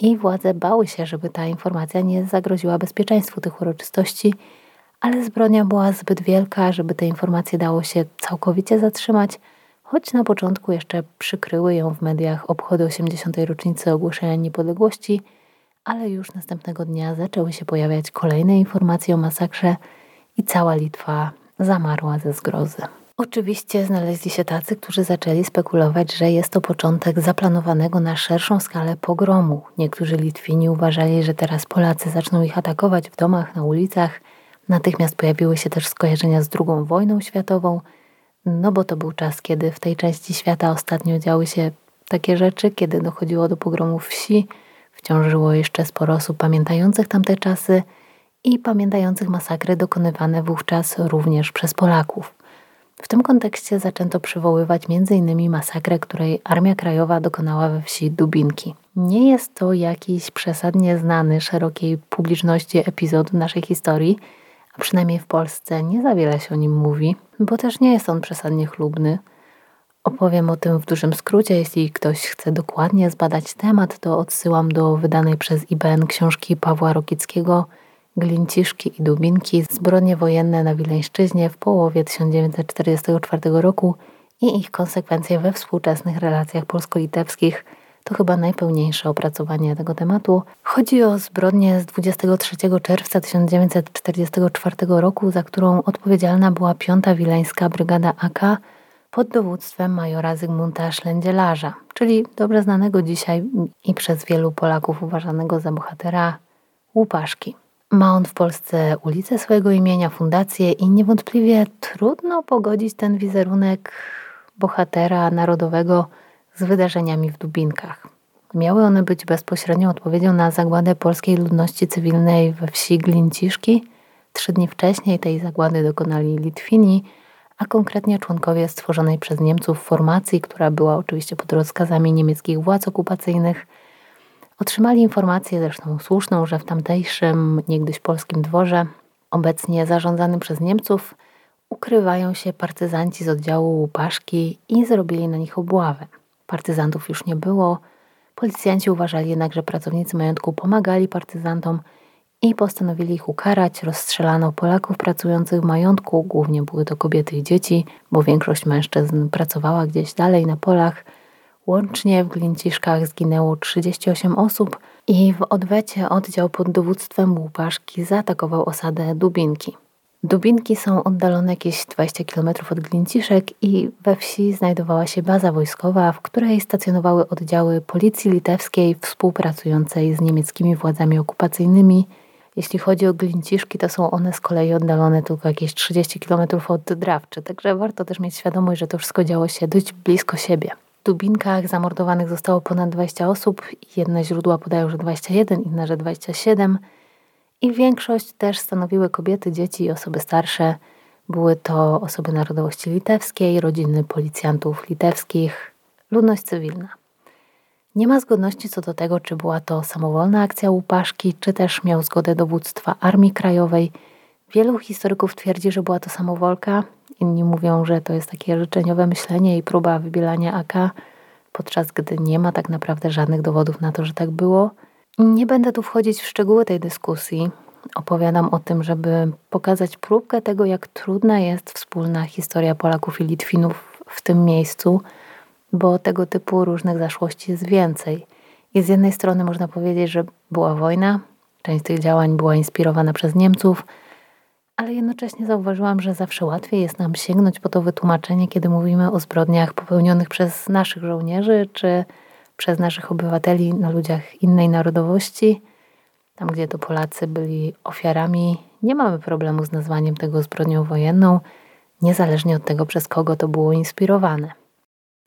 i władze bały się, żeby ta informacja nie zagroziła bezpieczeństwu tych uroczystości, ale zbrodnia była zbyt wielka, żeby te informacje dało się całkowicie zatrzymać, choć na początku jeszcze przykryły ją w mediach obchody 80. rocznicy ogłoszenia niepodległości, ale już następnego dnia zaczęły się pojawiać kolejne informacje o masakrze i cała Litwa zamarła ze zgrozy. Oczywiście znaleźli się tacy, którzy zaczęli spekulować, że jest to początek zaplanowanego na szerszą skalę pogromu. Niektórzy Litwini uważali, że teraz Polacy zaczną ich atakować w domach, na ulicach. Natychmiast pojawiły się też skojarzenia z II wojną światową, no bo to był czas, kiedy w tej części świata ostatnio działy się takie rzeczy, kiedy dochodziło do pogromów wsi. Wciąż żyło jeszcze sporo osób pamiętających tamte czasy i pamiętających masakry dokonywane wówczas również przez Polaków. W tym kontekście zaczęto przywoływać m.in. masakrę, której Armia Krajowa dokonała we wsi Dubinki. Nie jest to jakiś przesadnie znany szerokiej publiczności epizod naszej historii, przynajmniej w Polsce nie za wiele się o nim mówi, bo też nie jest on przesadnie chlubny. Opowiem o tym w dużym skrócie. Jeśli ktoś chce dokładnie zbadać temat, to odsyłam do wydanej przez IBN książki Pawła Rokickiego Glinciszki i Dubinki, zbrodnie wojenne na Wileńszczyźnie w połowie 1944 roku i ich konsekwencje we współczesnych relacjach polsko-litewskich to chyba najpełniejsze opracowanie tego tematu. Chodzi o zbrodnię z 23 czerwca 1944 roku, za którą odpowiedzialna była 5. Wileńska Brygada AK pod dowództwem majora Zygmunta Szlędzielarza, czyli dobrze znanego dzisiaj i przez wielu Polaków uważanego za bohatera Łupaszki. Ma on w Polsce ulicę swojego imienia, fundację i niewątpliwie trudno pogodzić ten wizerunek bohatera narodowego z wydarzeniami w Dubinkach. Miały one być bezpośrednią odpowiedzią na zagładę polskiej ludności cywilnej we wsi Glinciszki. Trzy dni wcześniej tej zagłady dokonali Litwini, a konkretnie członkowie stworzonej przez Niemców formacji, która była oczywiście pod rozkazami niemieckich władz okupacyjnych – Otrzymali informację, zresztą słuszną, że w tamtejszym, niegdyś polskim dworze, obecnie zarządzanym przez Niemców, ukrywają się partyzanci z oddziału Łupaszki i zrobili na nich obławę. Partyzantów już nie było. Policjanci uważali jednak, że pracownicy majątku pomagali partyzantom i postanowili ich ukarać. Rozstrzelano Polaków pracujących w majątku, głównie były to kobiety i dzieci, bo większość mężczyzn pracowała gdzieś dalej na polach – Łącznie w Glinciszkach zginęło 38 osób i w odwecie oddział pod dowództwem Łupaszki zaatakował osadę Dubinki. Dubinki są oddalone jakieś 20 km od Glinciszek i we wsi znajdowała się baza wojskowa, w której stacjonowały oddziały policji litewskiej współpracującej z niemieckimi władzami okupacyjnymi. Jeśli chodzi o Glinciszki, to są one z kolei oddalone tylko jakieś 30 km od Drawczy, także warto też mieć świadomość, że to wszystko działo się dość blisko siebie. Dubinkach zamordowanych zostało ponad 20 osób. Jedne źródła podają, że 21, inne, że 27. I większość też stanowiły kobiety, dzieci i osoby starsze. Były to osoby narodowości litewskiej, rodziny policjantów litewskich, ludność cywilna. Nie ma zgodności co do tego, czy była to samowolna akcja Łupaszki, czy też miał zgodę dowództwa Armii Krajowej. Wielu historyków twierdzi, że była to samowolka, Inni mówią, że to jest takie życzeniowe myślenie i próba wybielania AK, podczas gdy nie ma tak naprawdę żadnych dowodów na to, że tak było. Nie będę tu wchodzić w szczegóły tej dyskusji. Opowiadam o tym, żeby pokazać próbkę tego, jak trudna jest wspólna historia Polaków i Litwinów w tym miejscu, bo tego typu różnych zaszłości jest więcej. I z jednej strony można powiedzieć, że była wojna, część tych działań była inspirowana przez Niemców – ale jednocześnie zauważyłam, że zawsze łatwiej jest nam sięgnąć po to wytłumaczenie, kiedy mówimy o zbrodniach popełnionych przez naszych żołnierzy czy przez naszych obywateli na ludziach innej narodowości. Tam, gdzie to Polacy byli ofiarami, nie mamy problemu z nazwaniem tego zbrodnią wojenną, niezależnie od tego, przez kogo to było inspirowane.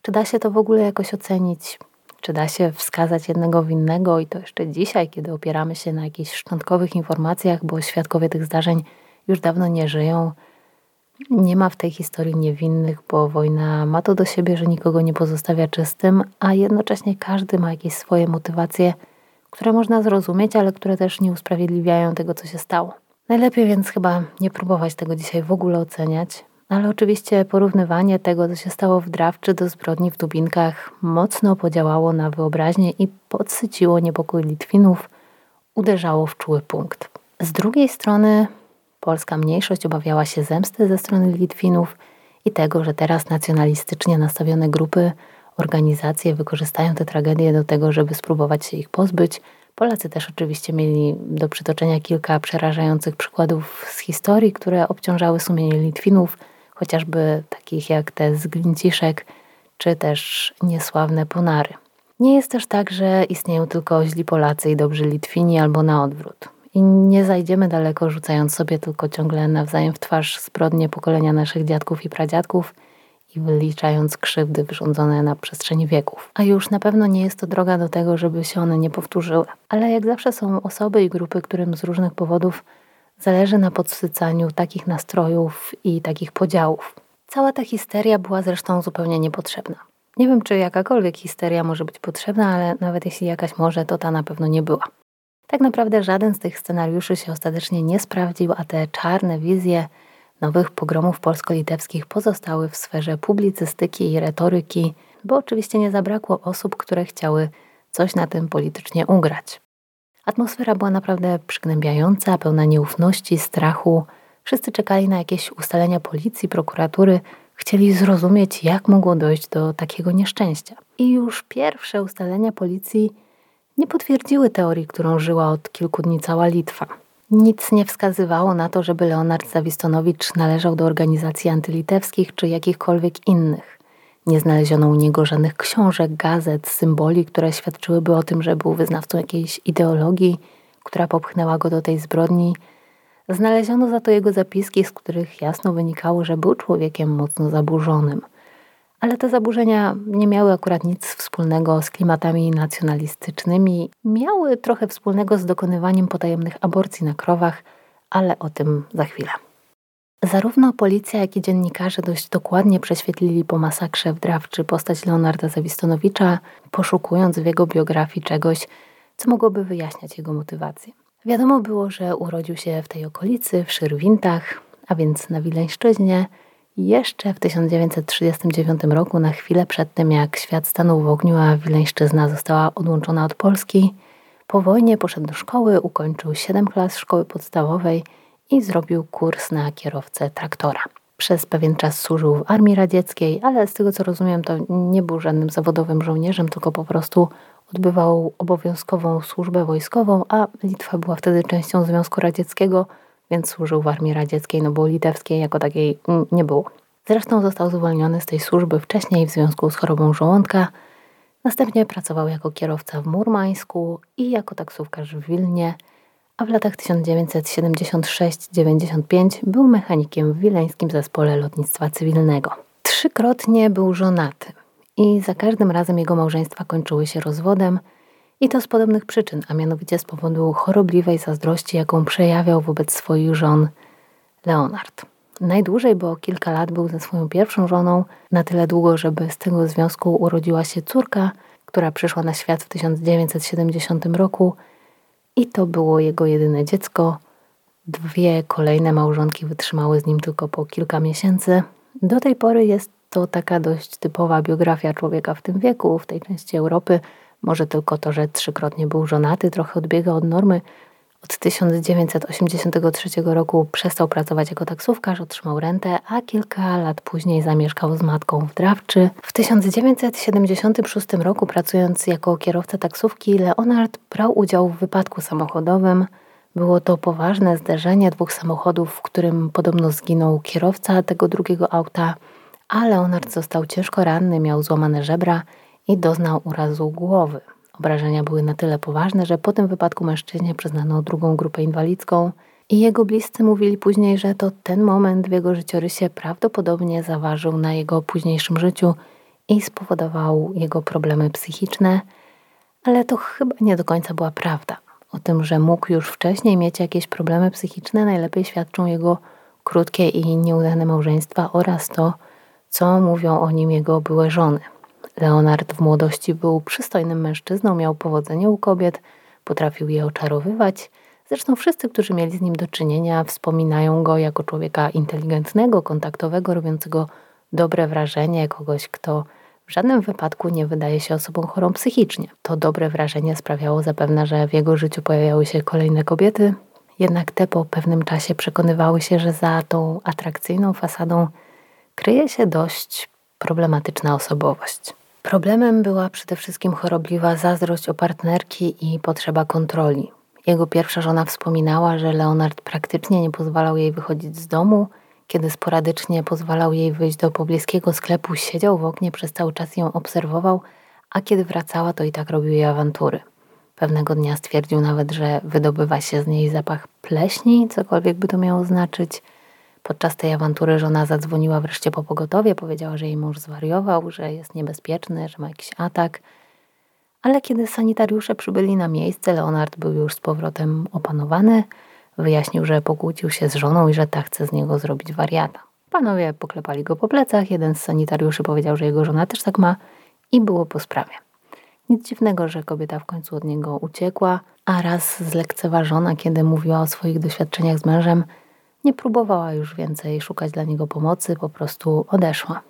Czy da się to w ogóle jakoś ocenić? Czy da się wskazać jednego winnego i to jeszcze dzisiaj, kiedy opieramy się na jakichś szczątkowych informacjach, bo świadkowie tych zdarzeń już dawno nie żyją. Nie ma w tej historii niewinnych, bo wojna ma to do siebie, że nikogo nie pozostawia czystym, a jednocześnie każdy ma jakieś swoje motywacje, które można zrozumieć, ale które też nie usprawiedliwiają tego, co się stało. Najlepiej więc chyba nie próbować tego dzisiaj w ogóle oceniać. Ale oczywiście porównywanie tego, co się stało w Drawczy do zbrodni w Dubinkach mocno podziałało na wyobraźnię i podsyciło niepokój Litwinów, uderzało w czuły punkt. Z drugiej strony polska mniejszość obawiała się zemsty ze strony Litwinów i tego, że teraz nacjonalistycznie nastawione grupy, organizacje wykorzystają te tragedie do tego, żeby spróbować się ich pozbyć. Polacy też oczywiście mieli do przytoczenia kilka przerażających przykładów z historii, które obciążały sumienie Litwinów, chociażby takich jak te z Glinciszek, czy też niesławne Ponary. Nie jest też tak, że istnieją tylko źli Polacy i dobrzy Litwini albo na odwrót. I nie zajdziemy daleko, rzucając sobie tylko ciągle nawzajem w twarz zbrodnie pokolenia naszych dziadków i pradziadków i wyliczając krzywdy wyrządzone na przestrzeni wieków. A już na pewno nie jest to droga do tego, żeby się one nie powtórzyły. Ale jak zawsze są osoby i grupy, którym z różnych powodów zależy na podsycaniu takich nastrojów i takich podziałów. Cała ta histeria była zresztą zupełnie niepotrzebna. Nie wiem, czy jakakolwiek histeria może być potrzebna, ale nawet jeśli jakaś może, to ta na pewno nie była. Tak naprawdę żaden z tych scenariuszy się ostatecznie nie sprawdził, a te czarne wizje nowych pogromów polsko-litewskich pozostały w sferze publicystyki i retoryki, bo oczywiście nie zabrakło osób, które chciały coś na tym politycznie ugrać. Atmosfera była naprawdę przygnębiająca, pełna nieufności, strachu. Wszyscy czekali na jakieś ustalenia policji, prokuratury, chcieli zrozumieć, jak mogło dojść do takiego nieszczęścia. I już pierwsze ustalenia policji nie potwierdziły teorii, którą żyła od kilku dni cała Litwa. Nic nie wskazywało na to, żeby Leonard Zawistonowicz należał do organizacji antylitewskich czy jakichkolwiek innych. Nie znaleziono u niego żadnych książek, gazet, symboli, które świadczyłyby o tym, że był wyznawcą jakiejś ideologii, która popchnęła go do tej zbrodni. Znaleziono za to jego zapiski, z których jasno wynikało, że był człowiekiem mocno zaburzonym – ale te zaburzenia nie miały akurat nic wspólnego z klimatami nacjonalistycznymi. Miały trochę wspólnego z dokonywaniem potajemnych aborcji na krowach, ale o tym za chwilę. Zarówno policja, jak i dziennikarze dość dokładnie prześwietlili po masakrze w Drawczy postać Leonarda Zawistonowicza, poszukując w jego biografii czegoś, co mogłoby wyjaśniać jego motywację. Wiadomo było, że urodził się w tej okolicy, w Szyrwintach, a więc na Wileńszczyźnie, jeszcze w 1939 roku, na chwilę przed tym jak świat stanął w ogniu, a Wileńszczyzna została odłączona od Polski, po wojnie poszedł do szkoły, ukończył 7 klas szkoły podstawowej i zrobił kurs na kierowcę traktora. Przez pewien czas służył w armii radzieckiej, ale z tego co rozumiem, to nie był żadnym zawodowym żołnierzem, tylko po prostu odbywał obowiązkową służbę wojskową, a Litwa była wtedy częścią Związku Radzieckiego – więc służył w armii radzieckiej, no bo litewskiej jako takiej nie było. Zresztą został zwolniony z tej służby wcześniej w związku z chorobą żołądka. Następnie pracował jako kierowca w Murmańsku i jako taksówkarz w Wilnie, a w latach 1976-95 był mechanikiem w wileńskim zespole lotnictwa cywilnego. Trzykrotnie był żonaty i za każdym razem jego małżeństwa kończyły się rozwodem – i to z podobnych przyczyn, a mianowicie z powodu chorobliwej zazdrości, jaką przejawiał wobec swoich żon Leonard. Najdłużej, bo kilka lat był ze swoją pierwszą żoną, na tyle długo, żeby z tego związku urodziła się córka, która przyszła na świat w 1970 roku i to było jego jedyne dziecko. Dwie kolejne małżonki wytrzymały z nim tylko po kilka miesięcy. Do tej pory jest to taka dość typowa biografia człowieka w tym wieku, w tej części Europy, może tylko to, że trzykrotnie był żonaty, trochę odbiega od normy. Od 1983 roku przestał pracować jako taksówkarz, otrzymał rentę, a kilka lat później zamieszkał z matką w Drawczy. W 1976 roku, pracując jako kierowca taksówki, Leonard brał udział w wypadku samochodowym. Było to poważne zderzenie dwóch samochodów, w którym podobno zginął kierowca tego drugiego auta, a Leonard został ciężko ranny, miał złamane żebra i doznał urazu głowy. Obrażenia były na tyle poważne, że po tym wypadku mężczyźnie przyznano drugą grupę inwalidzką i jego bliscy mówili później, że to ten moment w jego życiorysie prawdopodobnie zaważył na jego późniejszym życiu i spowodował jego problemy psychiczne, ale to chyba nie do końca była prawda. O tym, że mógł już wcześniej mieć jakieś problemy psychiczne, najlepiej świadczą jego krótkie i nieudane małżeństwa oraz to, co mówią o nim jego byłe żony. Leonard w młodości był przystojnym mężczyzną, miał powodzenie u kobiet, potrafił je oczarowywać, Zresztą wszyscy, którzy mieli z nim do czynienia, wspominają go jako człowieka inteligentnego, kontaktowego, robiącego dobre wrażenie, kogoś, kto w żadnym wypadku nie wydaje się osobą chorą psychicznie. To dobre wrażenie sprawiało zapewne, że w jego życiu pojawiały się kolejne kobiety, jednak te po pewnym czasie przekonywały się, że za tą atrakcyjną fasadą kryje się dość problematyczna osobowość. Problemem była przede wszystkim chorobliwa zazdrość o partnerki i potrzeba kontroli. Jego pierwsza żona wspominała, że Leonard praktycznie nie pozwalał jej wychodzić z domu, kiedy sporadycznie pozwalał jej wyjść do pobliskiego sklepu, siedział w oknie, przez cały czas ją obserwował, a kiedy wracała, to i tak robił jej awantury. Pewnego dnia stwierdził nawet, że wydobywa się z niej zapach pleśni, cokolwiek by to miało znaczyć. Podczas tej awantury żona zadzwoniła wreszcie po pogotowie, powiedziała, że jej mąż zwariował, że jest niebezpieczny, że ma jakiś atak. Ale kiedy sanitariusze przybyli na miejsce, Leonard był już z powrotem opanowany. Wyjaśnił, że pokłócił się z żoną i że ta chce z niego zrobić wariata. Panowie poklepali go po plecach, jeden z sanitariuszy powiedział, że jego żona też tak ma i było po sprawie. Nic dziwnego, że kobieta w końcu od niego uciekła, a raz zlekceważona, kiedy mówiła o swoich doświadczeniach z mężem, nie próbowała już więcej szukać dla niego pomocy, po prostu odeszła.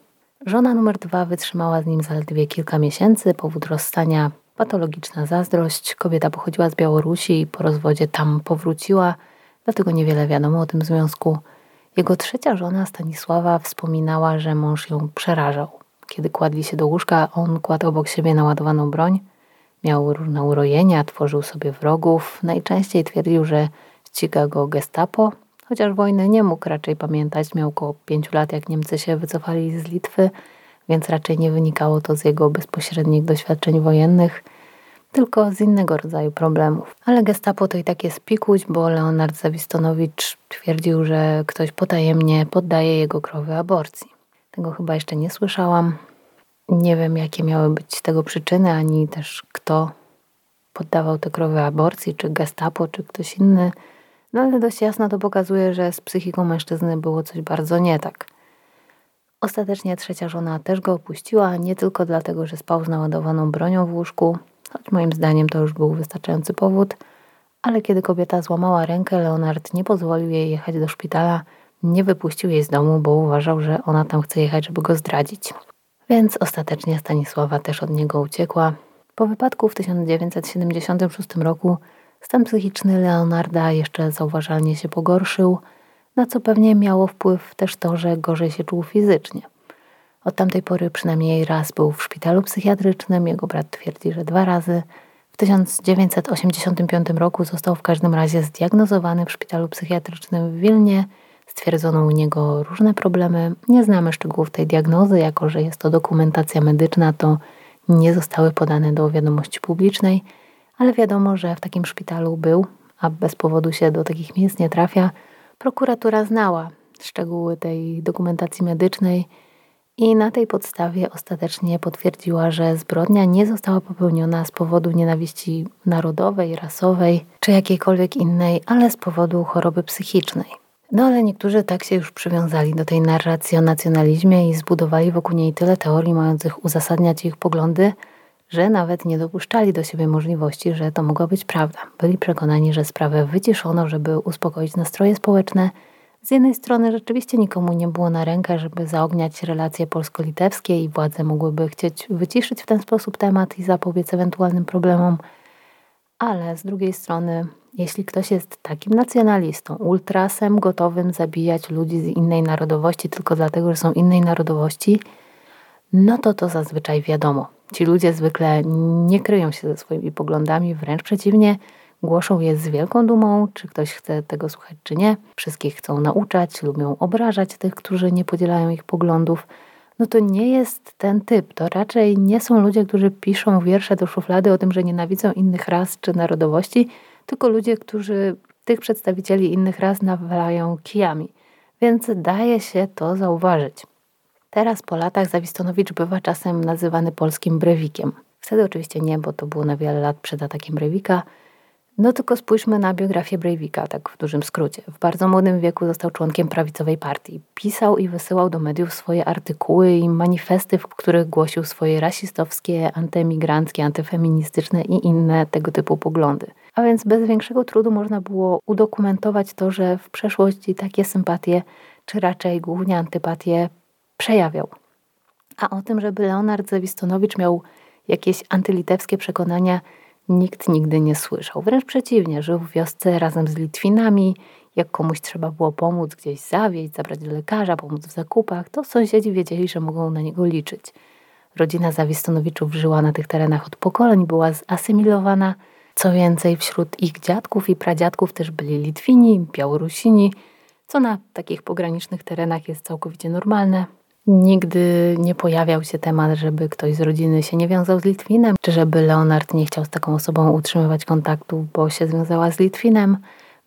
Żona numer dwa wytrzymała z nim zaledwie kilka miesięcy. Powód rozstania patologiczna zazdrość. Kobieta pochodziła z Białorusi i po rozwodzie tam powróciła, dlatego niewiele wiadomo o tym związku. Jego trzecia żona Stanisława wspominała, że mąż ją przerażał. Kiedy kładli się do łóżka, on kładł obok siebie naładowaną broń. Miał różne urojenia, tworzył sobie wrogów. Najczęściej twierdził, że ściga go gestapo, chociaż wojny nie mógł raczej pamiętać. Miał około pięciu lat, jak Niemcy się wycofali z Litwy, więc raczej nie wynikało to z jego bezpośrednich doświadczeń wojennych, tylko z innego rodzaju problemów. Ale gestapo to i tak jest pikuć, bo Leonard Zawistonowicz twierdził, że ktoś potajemnie poddaje jego krowy aborcji. Tego chyba jeszcze nie słyszałam. Nie wiem, jakie miały być tego przyczyny, ani też kto poddawał te krowy aborcji, czy gestapo, czy ktoś inny. No ale dość jasno to pokazuje, że z psychiką mężczyzny było coś bardzo nie tak. Ostatecznie trzecia żona też go opuściła, nie tylko dlatego, że spał z naładowaną bronią w łóżku, choć moim zdaniem to już był wystarczający powód, ale kiedy kobieta złamała rękę, Leonard nie pozwolił jej jechać do szpitala, nie wypuścił jej z domu, bo uważał, że ona tam chce jechać, żeby go zdradzić. Więc ostatecznie Stanisława też od niego uciekła. Po wypadku w 1976 roku stan psychiczny Leonarda jeszcze zauważalnie się pogorszył, na co pewnie miało wpływ też to, że gorzej się czuł fizycznie. Od tamtej pory przynajmniej raz był w szpitalu psychiatrycznym, jego brat twierdzi, że dwa razy. W 1985 roku został w każdym razie zdiagnozowany w szpitalu psychiatrycznym w Wilnie – Stwierdzono u niego różne problemy. Nie znamy szczegółów tej diagnozy, jako że jest to dokumentacja medyczna, to nie zostały podane do wiadomości publicznej, ale wiadomo, że w takim szpitalu był, a bez powodu się do takich miejsc nie trafia. Prokuratura znała szczegóły tej dokumentacji medycznej i na tej podstawie ostatecznie potwierdziła, że zbrodnia nie została popełniona z powodu nienawiści narodowej, rasowej czy jakiejkolwiek innej, ale z powodu choroby psychicznej. No ale niektórzy tak się już przywiązali do tej narracji o nacjonalizmie i zbudowali wokół niej tyle teorii mających uzasadniać ich poglądy, że nawet nie dopuszczali do siebie możliwości, że to mogła być prawda. Byli przekonani, że sprawę wyciszono, żeby uspokoić nastroje społeczne. Z jednej strony rzeczywiście nikomu nie było na rękę, żeby zaogniać relacje polsko-litewskie i władze mogłyby chcieć wyciszyć w ten sposób temat i zapobiec ewentualnym problemom, ale z drugiej strony jeśli ktoś jest takim nacjonalistą, ultrasem gotowym zabijać ludzi z innej narodowości tylko dlatego, że są innej narodowości, no to to zazwyczaj wiadomo. Ci ludzie zwykle nie kryją się ze swoimi poglądami, wręcz przeciwnie, głoszą je z wielką dumą, czy ktoś chce tego słuchać, czy nie. Wszystkich chcą nauczać, lubią obrażać tych, którzy nie podzielają ich poglądów. No to nie jest ten typ. To raczej nie są ludzie, którzy piszą wiersze do szuflady o tym, że nienawidzą innych ras czy narodowości, tylko ludzie, którzy tych przedstawicieli innych ras nawalają kijami. Więc daje się to zauważyć. Teraz po latach Zawistonowicz bywa czasem nazywany polskim Brewikiem. Wtedy oczywiście nie, bo to było na wiele lat przed atakiem Brewika. No tylko spójrzmy na biografię Breivika, tak w dużym skrócie. W bardzo młodym wieku został członkiem prawicowej partii. Pisał i wysyłał do mediów swoje artykuły i manifesty, w których głosił swoje rasistowskie, antyemigranckie, antyfeministyczne i inne tego typu poglądy. A więc bez większego trudu można było udokumentować to, że w przeszłości takie sympatie, czy raczej głównie antypatie, przejawiał. A o tym, żeby Leonard Zawistonowicz miał jakieś antylitewskie przekonania, nikt nigdy nie słyszał. Wręcz przeciwnie, żył w wiosce razem z Litwinami. Jak komuś trzeba było pomóc, gdzieś zawieźć, zabrać do lekarza, pomóc w zakupach, to sąsiedzi wiedzieli, że mogą na niego liczyć. Rodzina Zawistonowiczów żyła na tych terenach od pokoleń, była zasymilowana. Co więcej, wśród ich dziadków i pradziadków też byli Litwini, Białorusini, co na takich pogranicznych terenach jest całkowicie normalne. Nigdy nie pojawiał się temat, żeby ktoś z rodziny się nie wiązał z Litwinem, czy żeby Leonard nie chciał z taką osobą utrzymywać kontaktów, bo się związała z Litwinem.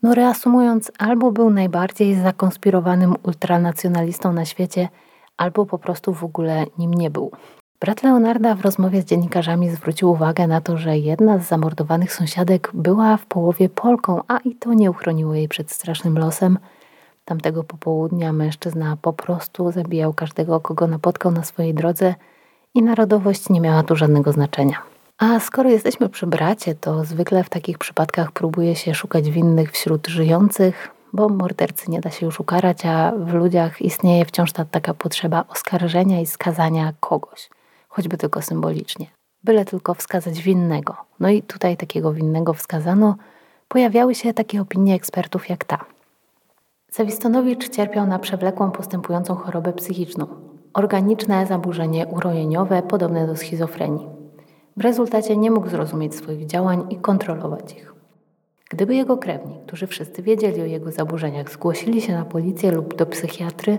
No reasumując, albo był najbardziej zakonspirowanym ultranacjonalistą na świecie, albo po prostu w ogóle nim nie był. Brat Leonarda w rozmowie z dziennikarzami zwrócił uwagę na to, że jedna z zamordowanych sąsiadek była w połowie Polką, a i to nie uchroniło jej przed strasznym losem – Tamtego popołudnia mężczyzna po prostu zabijał każdego, kogo napotkał na swojej drodze i narodowość nie miała tu żadnego znaczenia. A skoro jesteśmy przy bracie, to zwykle w takich przypadkach próbuje się szukać winnych wśród żyjących, bo mordercy nie da się już ukarać, a w ludziach istnieje wciąż ta taka potrzeba oskarżenia i skazania kogoś, choćby tylko symbolicznie. Byle tylko wskazać winnego. No i tutaj takiego winnego wskazano, pojawiały się takie opinie ekspertów jak ta – Zawistonowicz cierpiał na przewlekłą postępującą chorobę psychiczną, organiczne zaburzenie urojeniowe podobne do schizofrenii. W rezultacie nie mógł zrozumieć swoich działań i kontrolować ich. Gdyby jego krewni, którzy wszyscy wiedzieli o jego zaburzeniach, zgłosili się na policję lub do psychiatry,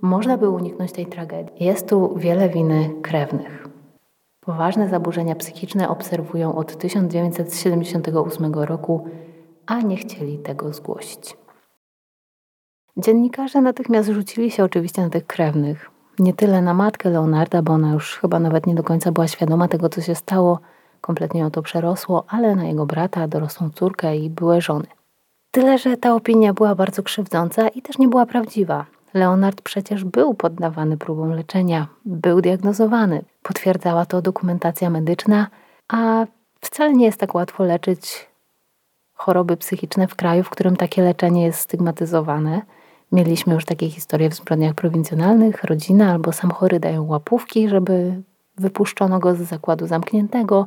można by uniknąć tej tragedii. Jest tu wiele winy krewnych. Poważne zaburzenia psychiczne obserwują od 1978 roku, a nie chcieli tego zgłosić. Dziennikarze natychmiast rzucili się oczywiście na tych krewnych. Nie tyle na matkę Leonarda, bo ona już chyba nawet nie do końca była świadoma tego, co się stało, kompletnie o to przerosło, ale na jego brata, dorosłą córkę i byłe żony. Tyle, że ta opinia była bardzo krzywdząca i też nie była prawdziwa. Leonard przecież był poddawany próbom leczenia, był diagnozowany. Potwierdzała to dokumentacja medyczna, a wcale nie jest tak łatwo leczyć choroby psychiczne w kraju, w którym takie leczenie jest stygmatyzowane. Mieliśmy już takie historie w zbrodniach prowincjonalnych. Rodzina albo sam chory dają łapówki, żeby wypuszczono go z zakładu zamkniętego,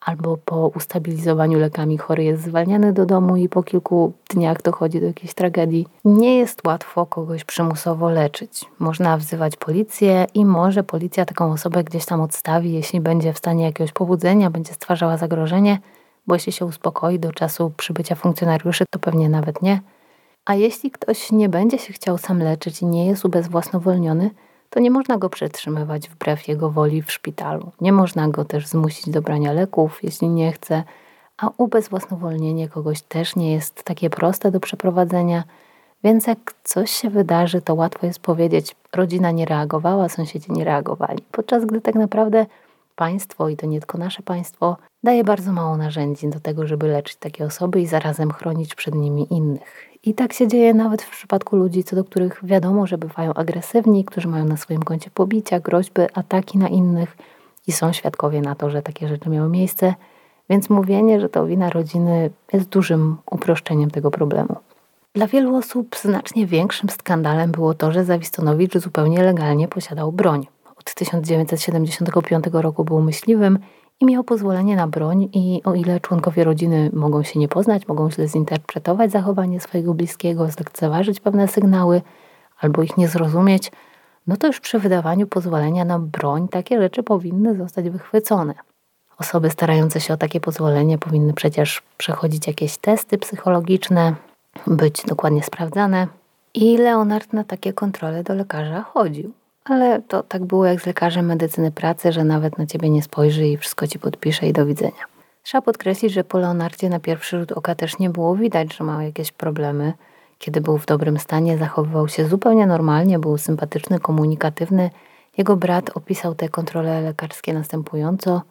albo po ustabilizowaniu lekami chory jest zwalniany do domu i po kilku dniach dochodzi do jakiejś tragedii. Nie jest łatwo kogoś przymusowo leczyć. Można wzywać policję i może policja taką osobę gdzieś tam odstawi, jeśli będzie w stanie jakiegoś pobudzenia, będzie stwarzała zagrożenie, bo jeśli się uspokoi do czasu przybycia funkcjonariuszy, to pewnie nawet nie. A jeśli ktoś nie będzie się chciał sam leczyć i nie jest ubezwłasnowolniony, to nie można go przetrzymywać wbrew jego woli w szpitalu. Nie można go też zmusić do brania leków, jeśli nie chce, a ubezwłasnowolnienie kogoś też nie jest takie proste do przeprowadzenia, więc jak coś się wydarzy, to łatwo jest powiedzieć, rodzina nie reagowała, sąsiedzi nie reagowali. Podczas gdy tak naprawdę państwo, i to nie tylko nasze państwo, daje bardzo mało narzędzi do tego, żeby leczyć takie osoby i zarazem chronić przed nimi innych. I tak się dzieje nawet w przypadku ludzi, co do których wiadomo, że bywają agresywni, którzy mają na swoim koncie pobicia, groźby, ataki na innych i są świadkowie na to, że takie rzeczy miały miejsce. Więc mówienie, że to wina rodziny jest dużym uproszczeniem tego problemu. Dla wielu osób znacznie większym skandalem było to, że Zawistonowicz zupełnie legalnie posiadał broń. Od 1975 roku był myśliwym i miał pozwolenie na broń i o ile członkowie rodziny mogą się nie poznać, mogą źle zinterpretować zachowanie swojego bliskiego, zlekceważyć pewne sygnały albo ich nie zrozumieć, no to już przy wydawaniu pozwolenia na broń takie rzeczy powinny zostać wychwycone. Osoby starające się o takie pozwolenie powinny przecież przechodzić jakieś testy psychologiczne, być dokładnie sprawdzane. I Leonard na takie kontrole do lekarza chodził ale to tak było jak z lekarzem medycyny pracy, że nawet na ciebie nie spojrzy i wszystko ci podpisze i do widzenia. Trzeba podkreślić, że po Leonardzie na pierwszy rzut oka też nie było widać, że ma jakieś problemy. Kiedy był w dobrym stanie, zachowywał się zupełnie normalnie, był sympatyczny, komunikatywny. Jego brat opisał te kontrole lekarskie następująco.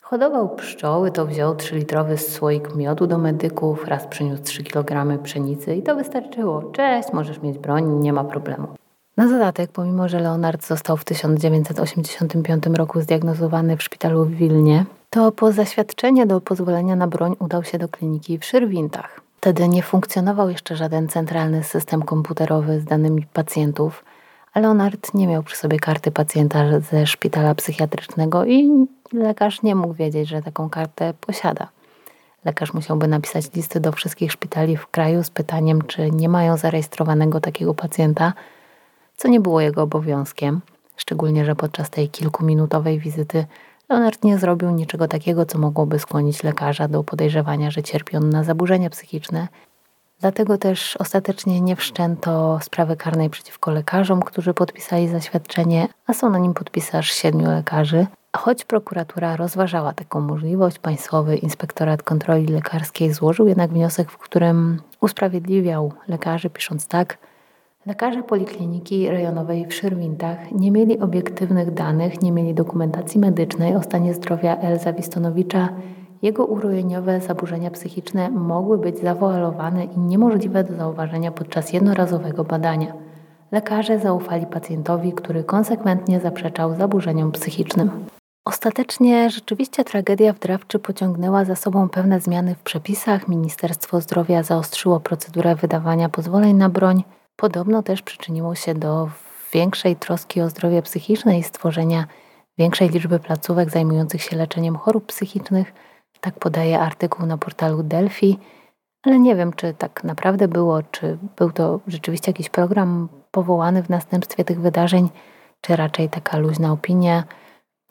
Hodował pszczoły, to wziął 3-litrowy słoik miodu do medyków, raz przyniósł 3 kg pszenicy i to wystarczyło. Cześć, możesz mieć broń, nie ma problemu. Na dodatek, pomimo że Leonard został w 1985 roku zdiagnozowany w szpitalu w Wilnie, to po zaświadczenie do pozwolenia na broń udał się do kliniki w Szyrwintach. Wtedy nie funkcjonował jeszcze żaden centralny system komputerowy z danymi pacjentów, a Leonard nie miał przy sobie karty pacjenta ze szpitala psychiatrycznego i lekarz nie mógł wiedzieć, że taką kartę posiada. Lekarz musiałby napisać listy do wszystkich szpitali w kraju z pytaniem, czy nie mają zarejestrowanego takiego pacjenta, co nie było jego obowiązkiem, szczególnie, że podczas tej kilkuminutowej wizyty Leonard nie zrobił niczego takiego, co mogłoby skłonić lekarza do podejrzewania, że cierpi on na zaburzenia psychiczne. Dlatego też ostatecznie nie wszczęto sprawy karnej przeciwko lekarzom, którzy podpisali zaświadczenie, a są na nim podpisarz siedmiu lekarzy. Choć prokuratura rozważała taką możliwość, Państwowy Inspektorat Kontroli Lekarskiej złożył jednak wniosek, w którym usprawiedliwiał lekarzy, pisząc tak – Lekarze Polikliniki Rejonowej w Szyrwintach nie mieli obiektywnych danych, nie mieli dokumentacji medycznej o stanie zdrowia Elza Wistonowicza. Jego urojeniowe zaburzenia psychiczne mogły być zawoalowane i niemożliwe do zauważenia podczas jednorazowego badania. Lekarze zaufali pacjentowi, który konsekwentnie zaprzeczał zaburzeniom psychicznym. Ostatecznie rzeczywiście tragedia w Drawczy pociągnęła za sobą pewne zmiany w przepisach. Ministerstwo Zdrowia zaostrzyło procedurę wydawania pozwoleń na broń. Podobno też przyczyniło się do większej troski o zdrowie psychiczne i stworzenia większej liczby placówek zajmujących się leczeniem chorób psychicznych. Tak podaje artykuł na portalu Delphi, ale nie wiem, czy tak naprawdę było, czy był to rzeczywiście jakiś program powołany w następstwie tych wydarzeń, czy raczej taka luźna opinia.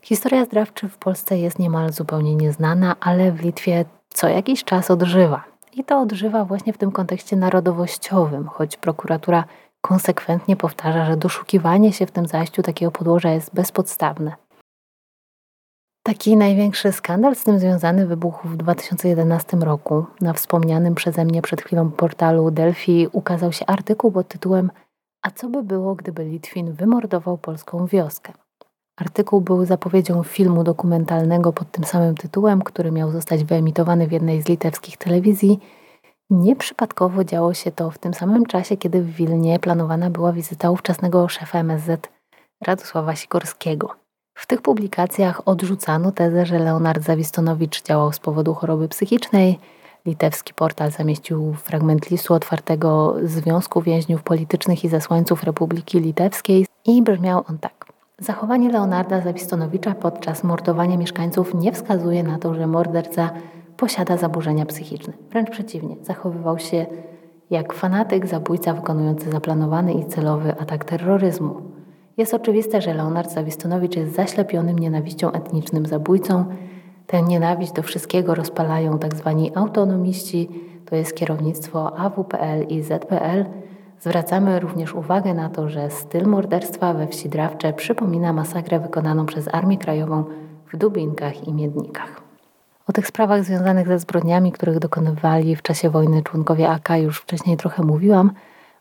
Historia zdrawczy w Polsce jest niemal zupełnie nieznana, ale w Litwie co jakiś czas odżywa. I to odżywa właśnie w tym kontekście narodowościowym, choć prokuratura konsekwentnie powtarza, że doszukiwanie się w tym zajściu takiego podłoża jest bezpodstawne. Taki największy skandal z tym związany wybuchł w 2011 roku. Na wspomnianym przeze mnie przed chwilą portalu Delphi ukazał się artykuł pod tytułem A co by było, gdyby Litwin wymordował polską wioskę? Artykuł był zapowiedzią filmu dokumentalnego pod tym samym tytułem, który miał zostać wyemitowany w jednej z litewskich telewizji. Nieprzypadkowo działo się to w tym samym czasie, kiedy w Wilnie planowana była wizyta ówczesnego szefa MSZ Radosława Sikorskiego. W tych publikacjach odrzucano tezę, że Leonard Zawistonowicz działał z powodu choroby psychicznej. Litewski portal zamieścił fragment listu otwartego Związku Więźniów Politycznych i Zesłańców Republiki Litewskiej i brzmiał on tak. Zachowanie Leonarda Zawistonowicza podczas mordowania mieszkańców nie wskazuje na to, że morderca posiada zaburzenia psychiczne. Wręcz przeciwnie, zachowywał się jak fanatyk, zabójca wykonujący zaplanowany i celowy atak terroryzmu. Jest oczywiste, że Leonard Zawistonowicz jest zaślepionym nienawiścią etnicznym zabójcą. Tę nienawiść do wszystkiego rozpalają tzw. Tak autonomiści, to jest kierownictwo AWPL i ZPL, Zwracamy również uwagę na to, że styl morderstwa we wsi Drawcze przypomina masakrę wykonaną przez Armię Krajową w Dubinkach i Miednikach. O tych sprawach związanych ze zbrodniami, których dokonywali w czasie wojny członkowie AK już wcześniej trochę mówiłam,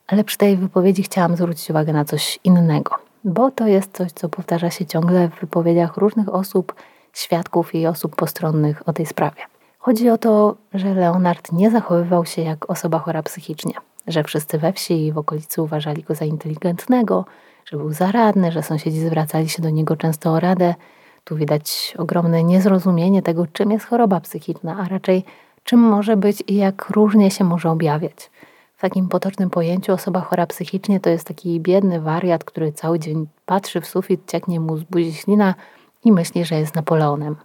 ale przy tej wypowiedzi chciałam zwrócić uwagę na coś innego, bo to jest coś, co powtarza się ciągle w wypowiedziach różnych osób, świadków i osób postronnych o tej sprawie. Chodzi o to, że Leonard nie zachowywał się jak osoba chora psychicznie że wszyscy we wsi i w okolicy uważali go za inteligentnego, że był zaradny, że sąsiedzi zwracali się do niego często o radę. Tu widać ogromne niezrozumienie tego, czym jest choroba psychiczna, a raczej czym może być i jak różnie się może objawiać. W takim potocznym pojęciu osoba chora psychicznie to jest taki biedny wariat, który cały dzień patrzy w sufit, cieknie mu z buzi ślina i myśli, że jest Napoleonem.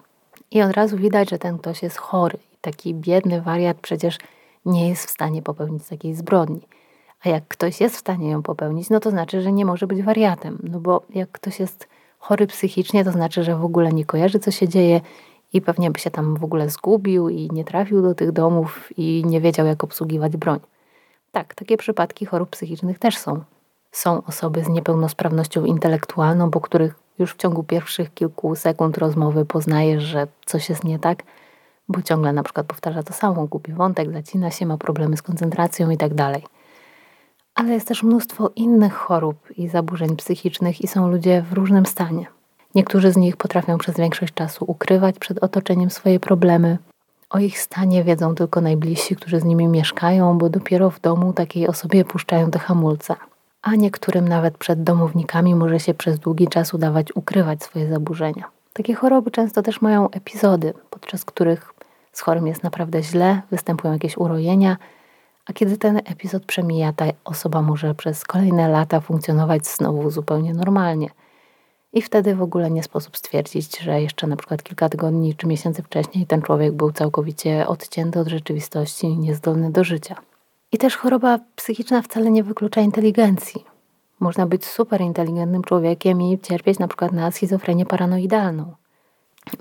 I od razu widać, że ten ktoś jest chory. Taki biedny wariat przecież nie jest w stanie popełnić takiej zbrodni. A jak ktoś jest w stanie ją popełnić, no to znaczy, że nie może być wariatem. No bo jak ktoś jest chory psychicznie, to znaczy, że w ogóle nie kojarzy, co się dzieje i pewnie by się tam w ogóle zgubił i nie trafił do tych domów i nie wiedział, jak obsługiwać broń. Tak, takie przypadki chorób psychicznych też są. Są osoby z niepełnosprawnością intelektualną, po których już w ciągu pierwszych kilku sekund rozmowy poznajesz, że coś jest nie tak – bo ciągle na przykład powtarza to samo, gubi wątek, zacina się, ma problemy z koncentracją i tak dalej. Ale jest też mnóstwo innych chorób i zaburzeń psychicznych i są ludzie w różnym stanie. Niektórzy z nich potrafią przez większość czasu ukrywać przed otoczeniem swoje problemy. O ich stanie wiedzą tylko najbliżsi, którzy z nimi mieszkają, bo dopiero w domu takiej osobie puszczają te hamulce. A niektórym nawet przed domownikami może się przez długi czas udawać ukrywać swoje zaburzenia. Takie choroby często też mają epizody, podczas których z chorym jest naprawdę źle, występują jakieś urojenia, a kiedy ten epizod przemija, ta osoba może przez kolejne lata funkcjonować znowu zupełnie normalnie. I wtedy w ogóle nie sposób stwierdzić, że jeszcze na przykład kilka tygodni czy miesięcy wcześniej ten człowiek był całkowicie odcięty od rzeczywistości niezdolny do życia. I też choroba psychiczna wcale nie wyklucza inteligencji. Można być super inteligentnym człowiekiem i cierpieć na przykład na schizofrenię paranoidalną.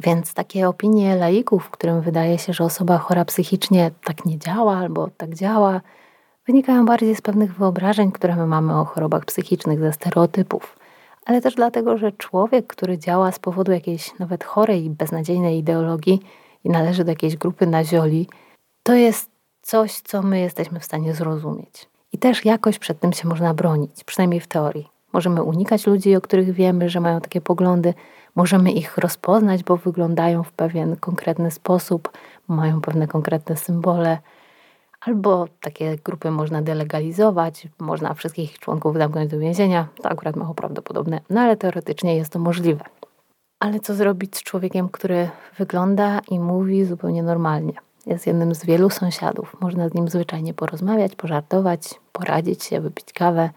Więc takie opinie laików, którym wydaje się, że osoba chora psychicznie tak nie działa albo tak działa, wynikają bardziej z pewnych wyobrażeń, które my mamy o chorobach psychicznych, ze stereotypów, ale też dlatego, że człowiek, który działa z powodu jakiejś nawet chorej beznadziejnej ideologii i należy do jakiejś grupy nazioli, to jest coś, co my jesteśmy w stanie zrozumieć. I też jakoś przed tym się można bronić, przynajmniej w teorii. Możemy unikać ludzi, o których wiemy, że mają takie poglądy, możemy ich rozpoznać, bo wyglądają w pewien konkretny sposób, mają pewne konkretne symbole. Albo takie grupy można delegalizować, można wszystkich członków zamknąć do więzienia. To akurat mało prawdopodobne, no ale teoretycznie jest to możliwe. Ale co zrobić z człowiekiem, który wygląda i mówi zupełnie normalnie? Jest jednym z wielu sąsiadów. Można z nim zwyczajnie porozmawiać, pożartować, poradzić się, wypić kawę.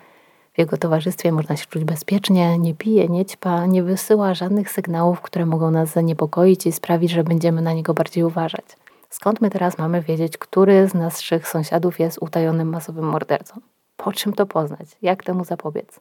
W jego towarzystwie można się czuć bezpiecznie, nie pije, nie ćpa, nie wysyła żadnych sygnałów, które mogą nas zaniepokoić i sprawić, że będziemy na niego bardziej uważać. Skąd my teraz mamy wiedzieć, który z naszych sąsiadów jest utajonym masowym mordercą? Po czym to poznać? Jak temu zapobiec?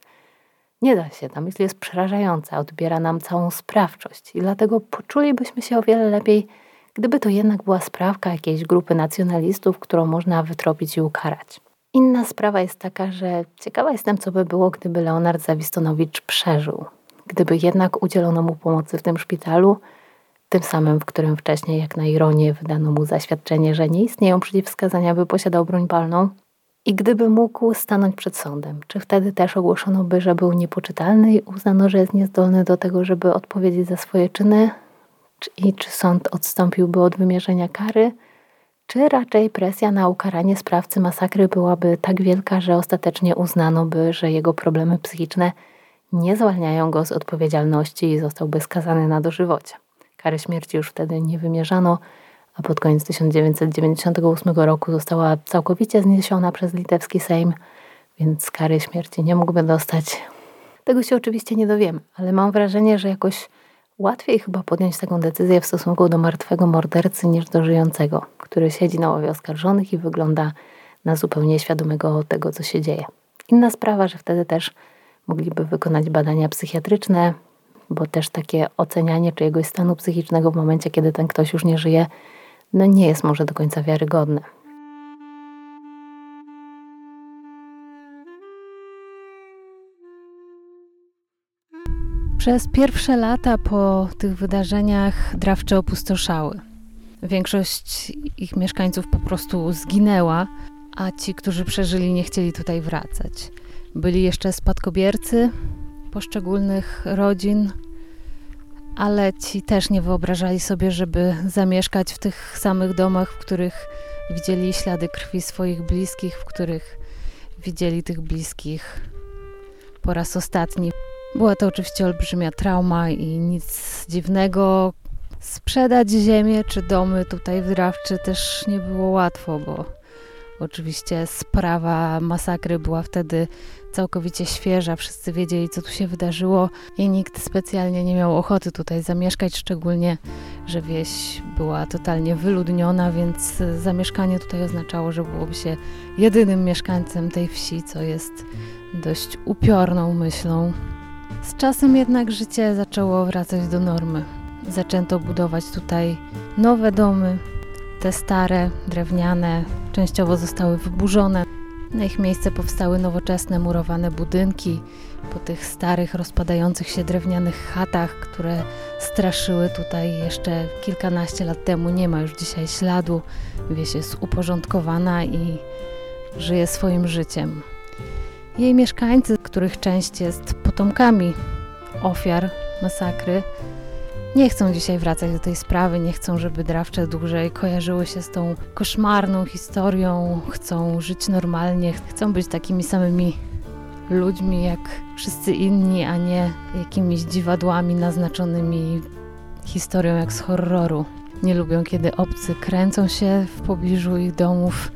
Nie da się, ta myśl jest przerażająca, odbiera nam całą sprawczość i dlatego poczulibyśmy się o wiele lepiej, gdyby to jednak była sprawka jakiejś grupy nacjonalistów, którą można wytropić i ukarać. Inna sprawa jest taka, że ciekawa jestem, co by było, gdyby Leonard Zawistonowicz przeżył. Gdyby jednak udzielono mu pomocy w tym szpitalu, tym samym, w którym wcześniej, jak na ironię, wydano mu zaświadczenie, że nie istnieją przeciwwskazania, by posiadał broń palną. I gdyby mógł stanąć przed sądem, czy wtedy też ogłoszono by, że był niepoczytalny i uznano, że jest niezdolny do tego, żeby odpowiedzieć za swoje czyny? I czy sąd odstąpiłby od wymierzenia kary? Czy raczej presja na ukaranie sprawcy masakry byłaby tak wielka, że ostatecznie uznano by, że jego problemy psychiczne nie zwalniają go z odpowiedzialności i zostałby skazany na dożywocie? Kary śmierci już wtedy nie wymierzano, a pod koniec 1998 roku została całkowicie zniesiona przez litewski Sejm, więc kary śmierci nie mógłby dostać. Tego się oczywiście nie dowiemy, ale mam wrażenie, że jakoś Łatwiej chyba podjąć taką decyzję w stosunku do martwego mordercy niż do żyjącego, który siedzi na ławie oskarżonych i wygląda na zupełnie świadomego tego, co się dzieje. Inna sprawa, że wtedy też mogliby wykonać badania psychiatryczne, bo też takie ocenianie czyjegoś stanu psychicznego w momencie, kiedy ten ktoś już nie żyje, no nie jest może do końca wiarygodne. Przez pierwsze lata po tych wydarzeniach drawcze opustoszały. Większość ich mieszkańców po prostu zginęła, a ci, którzy przeżyli, nie chcieli tutaj wracać. Byli jeszcze spadkobiercy poszczególnych rodzin, ale ci też nie wyobrażali sobie, żeby zamieszkać w tych samych domach, w których widzieli ślady krwi swoich bliskich, w których widzieli tych bliskich po raz ostatni. Była to oczywiście olbrzymia trauma i nic dziwnego. Sprzedać ziemię czy domy tutaj w Drawczy też nie było łatwo, bo oczywiście sprawa masakry była wtedy całkowicie świeża. Wszyscy wiedzieli, co tu się wydarzyło i nikt specjalnie nie miał ochoty tutaj zamieszkać, szczególnie, że wieś była totalnie wyludniona, więc zamieszkanie tutaj oznaczało, że byłoby się jedynym mieszkańcem tej wsi, co jest dość upiorną myślą. Z czasem jednak życie zaczęło wracać do normy. Zaczęto budować tutaj nowe domy. Te stare, drewniane, częściowo zostały wyburzone. Na ich miejsce powstały nowoczesne, murowane budynki po tych starych, rozpadających się drewnianych chatach, które straszyły tutaj jeszcze kilkanaście lat temu. Nie ma już dzisiaj śladu. Wieś jest uporządkowana i żyje swoim życiem. Jej mieszkańcy, których część jest potomkami ofiar masakry, nie chcą dzisiaj wracać do tej sprawy, nie chcą, żeby drawcze dłużej kojarzyły się z tą koszmarną historią, chcą żyć normalnie, chcą być takimi samymi ludźmi jak wszyscy inni, a nie jakimiś dziwadłami naznaczonymi historią jak z horroru. Nie lubią, kiedy obcy kręcą się w pobliżu ich domów.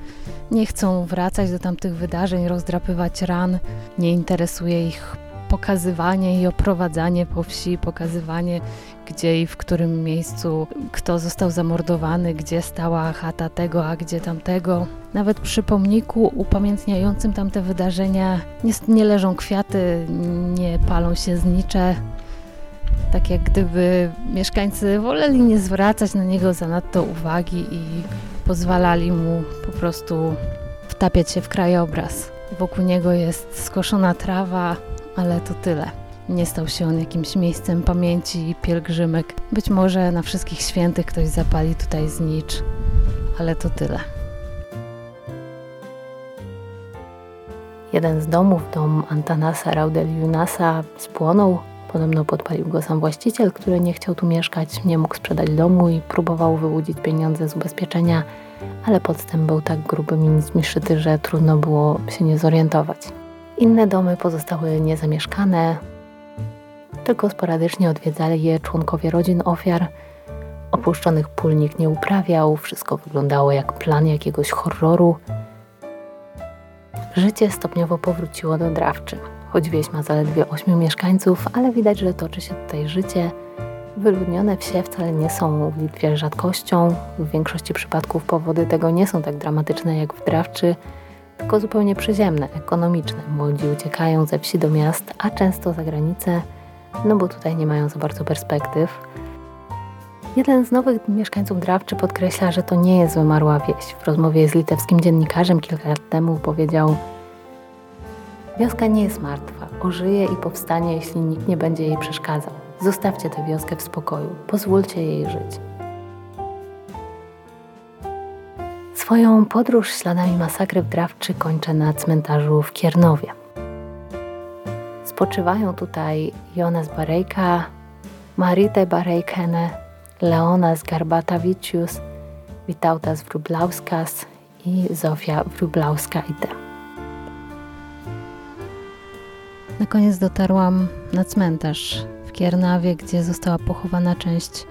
Nie chcą wracać do tamtych wydarzeń, rozdrapywać ran. Nie interesuje ich pokazywanie i oprowadzanie po wsi, pokazywanie gdzie i w którym miejscu kto został zamordowany, gdzie stała chata tego, a gdzie tamtego. Nawet przy pomniku upamiętniającym tamte wydarzenia nie, nie leżą kwiaty, nie palą się znicze. Tak jak gdyby mieszkańcy woleli nie zwracać na niego zanadto uwagi i pozwalali mu po prostu wtapiać się w krajobraz. Wokół niego jest skoszona trawa, ale to tyle. Nie stał się on jakimś miejscem pamięci i pielgrzymek. Być może na wszystkich świętych ktoś zapali tutaj znicz, ale to tyle. Jeden z domów, dom Antanasa Raudeliunasa, spłonął. Podobno podpalił go sam właściciel, który nie chciał tu mieszkać, nie mógł sprzedać domu i próbował wyłudzić pieniądze z ubezpieczenia, ale podstęp był tak gruby i szyty, że trudno było się nie zorientować. Inne domy pozostały niezamieszkane, tylko sporadycznie odwiedzali je członkowie rodzin ofiar. Opuszczonych pól nikt nie uprawiał, wszystko wyglądało jak plan jakiegoś horroru. Życie stopniowo powróciło do Drawczy. Choć wieś ma zaledwie ośmiu mieszkańców, ale widać, że toczy się tutaj życie. Wyludnione wsie wcale nie są w Litwie rzadkością. W większości przypadków powody tego nie są tak dramatyczne jak w Drawczy, tylko zupełnie przyziemne, ekonomiczne. Młodzi uciekają ze wsi do miast, a często za granicę no bo tutaj nie mają za bardzo perspektyw. Jeden z nowych mieszkańców Drawczy podkreśla, że to nie jest wymarła wieś. W rozmowie z litewskim dziennikarzem kilka lat temu powiedział: Wioska nie jest martwa, ożyje i powstanie, jeśli nikt nie będzie jej przeszkadzał. Zostawcie tę wioskę w spokoju, pozwólcie jej żyć. Swoją podróż śladami masakry w Drawczy kończę na cmentarzu w Kiernowie. Spoczywają tutaj Jonas Barejka, Marite Barejkene, Leonas Garbatavicius, Witautas Wrublauskas i Zofia Wrublauskaite. Na koniec dotarłam na cmentarz w Kiernawie, gdzie została pochowana część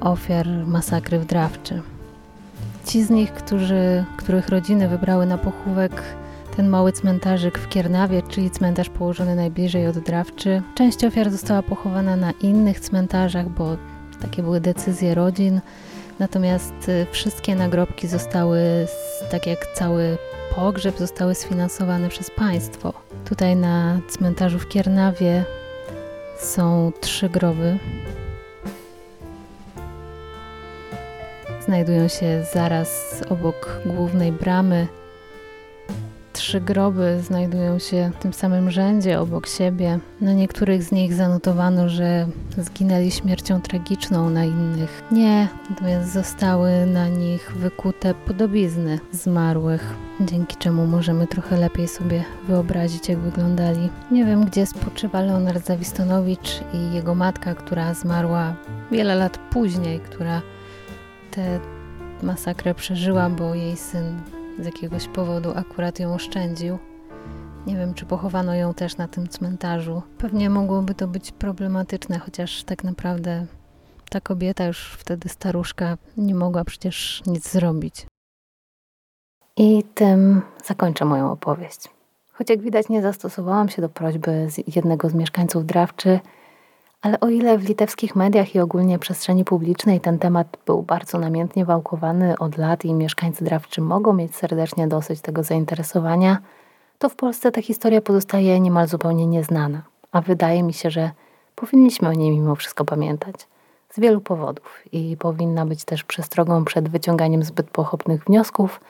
ofiar masakry w Drawczy. Ci z nich, którzy, których rodziny wybrały na pochówek ten mały cmentarzyk w Kiernawie, czyli cmentarz położony najbliżej od Drawczy. Część ofiar została pochowana na innych cmentarzach, bo takie były decyzje rodzin. Natomiast y, wszystkie nagrobki zostały, tak jak cały pogrzeb, zostały sfinansowane przez państwo. Tutaj na cmentarzu w Kiernawie są trzy groby. Znajdują się zaraz obok głównej bramy Trzy groby znajdują się w tym samym rzędzie obok siebie. Na niektórych z nich zanotowano, że zginęli śmiercią tragiczną, na innych nie, natomiast zostały na nich wykute podobizny zmarłych, dzięki czemu możemy trochę lepiej sobie wyobrazić, jak wyglądali. Nie wiem, gdzie spoczywa Leonard Zawistonowicz i jego matka, która zmarła wiele lat później, która tę masakrę przeżyła, bo jej syn z jakiegoś powodu akurat ją oszczędził. Nie wiem, czy pochowano ją też na tym cmentarzu. Pewnie mogłoby to być problematyczne, chociaż tak naprawdę ta kobieta, już wtedy staruszka, nie mogła przecież nic zrobić. I tym zakończę moją opowieść. Choć jak widać, nie zastosowałam się do prośby z jednego z mieszkańców drawczy, ale o ile w litewskich mediach i ogólnie przestrzeni publicznej ten temat był bardzo namiętnie wałkowany od lat i mieszkańcy drawczy mogą mieć serdecznie dosyć tego zainteresowania, to w Polsce ta historia pozostaje niemal zupełnie nieznana, a wydaje mi się, że powinniśmy o niej mimo wszystko pamiętać. Z wielu powodów i powinna być też przestrogą przed wyciąganiem zbyt pochopnych wniosków,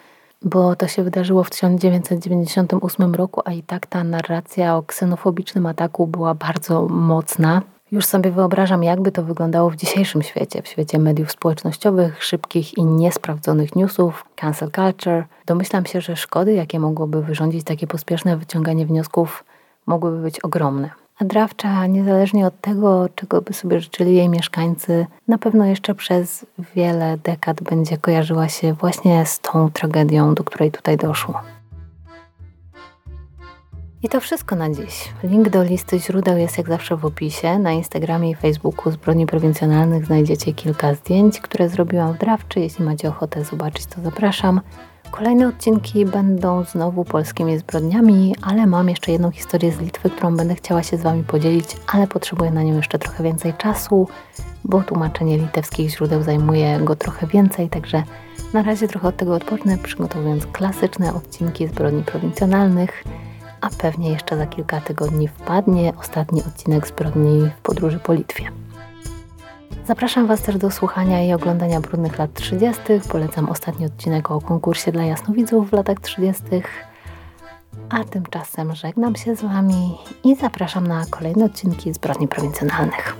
bo to się wydarzyło w 1998 roku, a i tak ta narracja o ksenofobicznym ataku była bardzo mocna już sobie wyobrażam, jakby to wyglądało w dzisiejszym świecie, w świecie mediów społecznościowych, szybkich i niesprawdzonych newsów, cancel culture. Domyślam się, że szkody, jakie mogłoby wyrządzić takie pospieszne wyciąganie wniosków, mogłyby być ogromne. A Drawcza, niezależnie od tego, czego by sobie życzyli jej mieszkańcy, na pewno jeszcze przez wiele dekad będzie kojarzyła się właśnie z tą tragedią, do której tutaj doszło. I to wszystko na dziś. Link do listy źródeł jest jak zawsze w opisie. Na Instagramie i Facebooku Zbrodni Prowincjonalnych znajdziecie kilka zdjęć, które zrobiłam w Drawczy. Jeśli macie ochotę zobaczyć, to zapraszam. Kolejne odcinki będą znowu polskimi zbrodniami, ale mam jeszcze jedną historię z Litwy, którą będę chciała się z Wami podzielić, ale potrzebuję na nią jeszcze trochę więcej czasu, bo tłumaczenie litewskich źródeł zajmuje go trochę więcej, także na razie trochę od tego odpocznę, przygotowując klasyczne odcinki zbrodni prowincjonalnych, a pewnie jeszcze za kilka tygodni wpadnie ostatni odcinek zbrodni w podróży po Litwie. Zapraszam Was też do słuchania i oglądania Brudnych lat 30. Polecam ostatni odcinek o konkursie dla jasnowidzów w latach 30. A tymczasem żegnam się z Wami i zapraszam na kolejne odcinki Zbrodni Prowincjonalnych.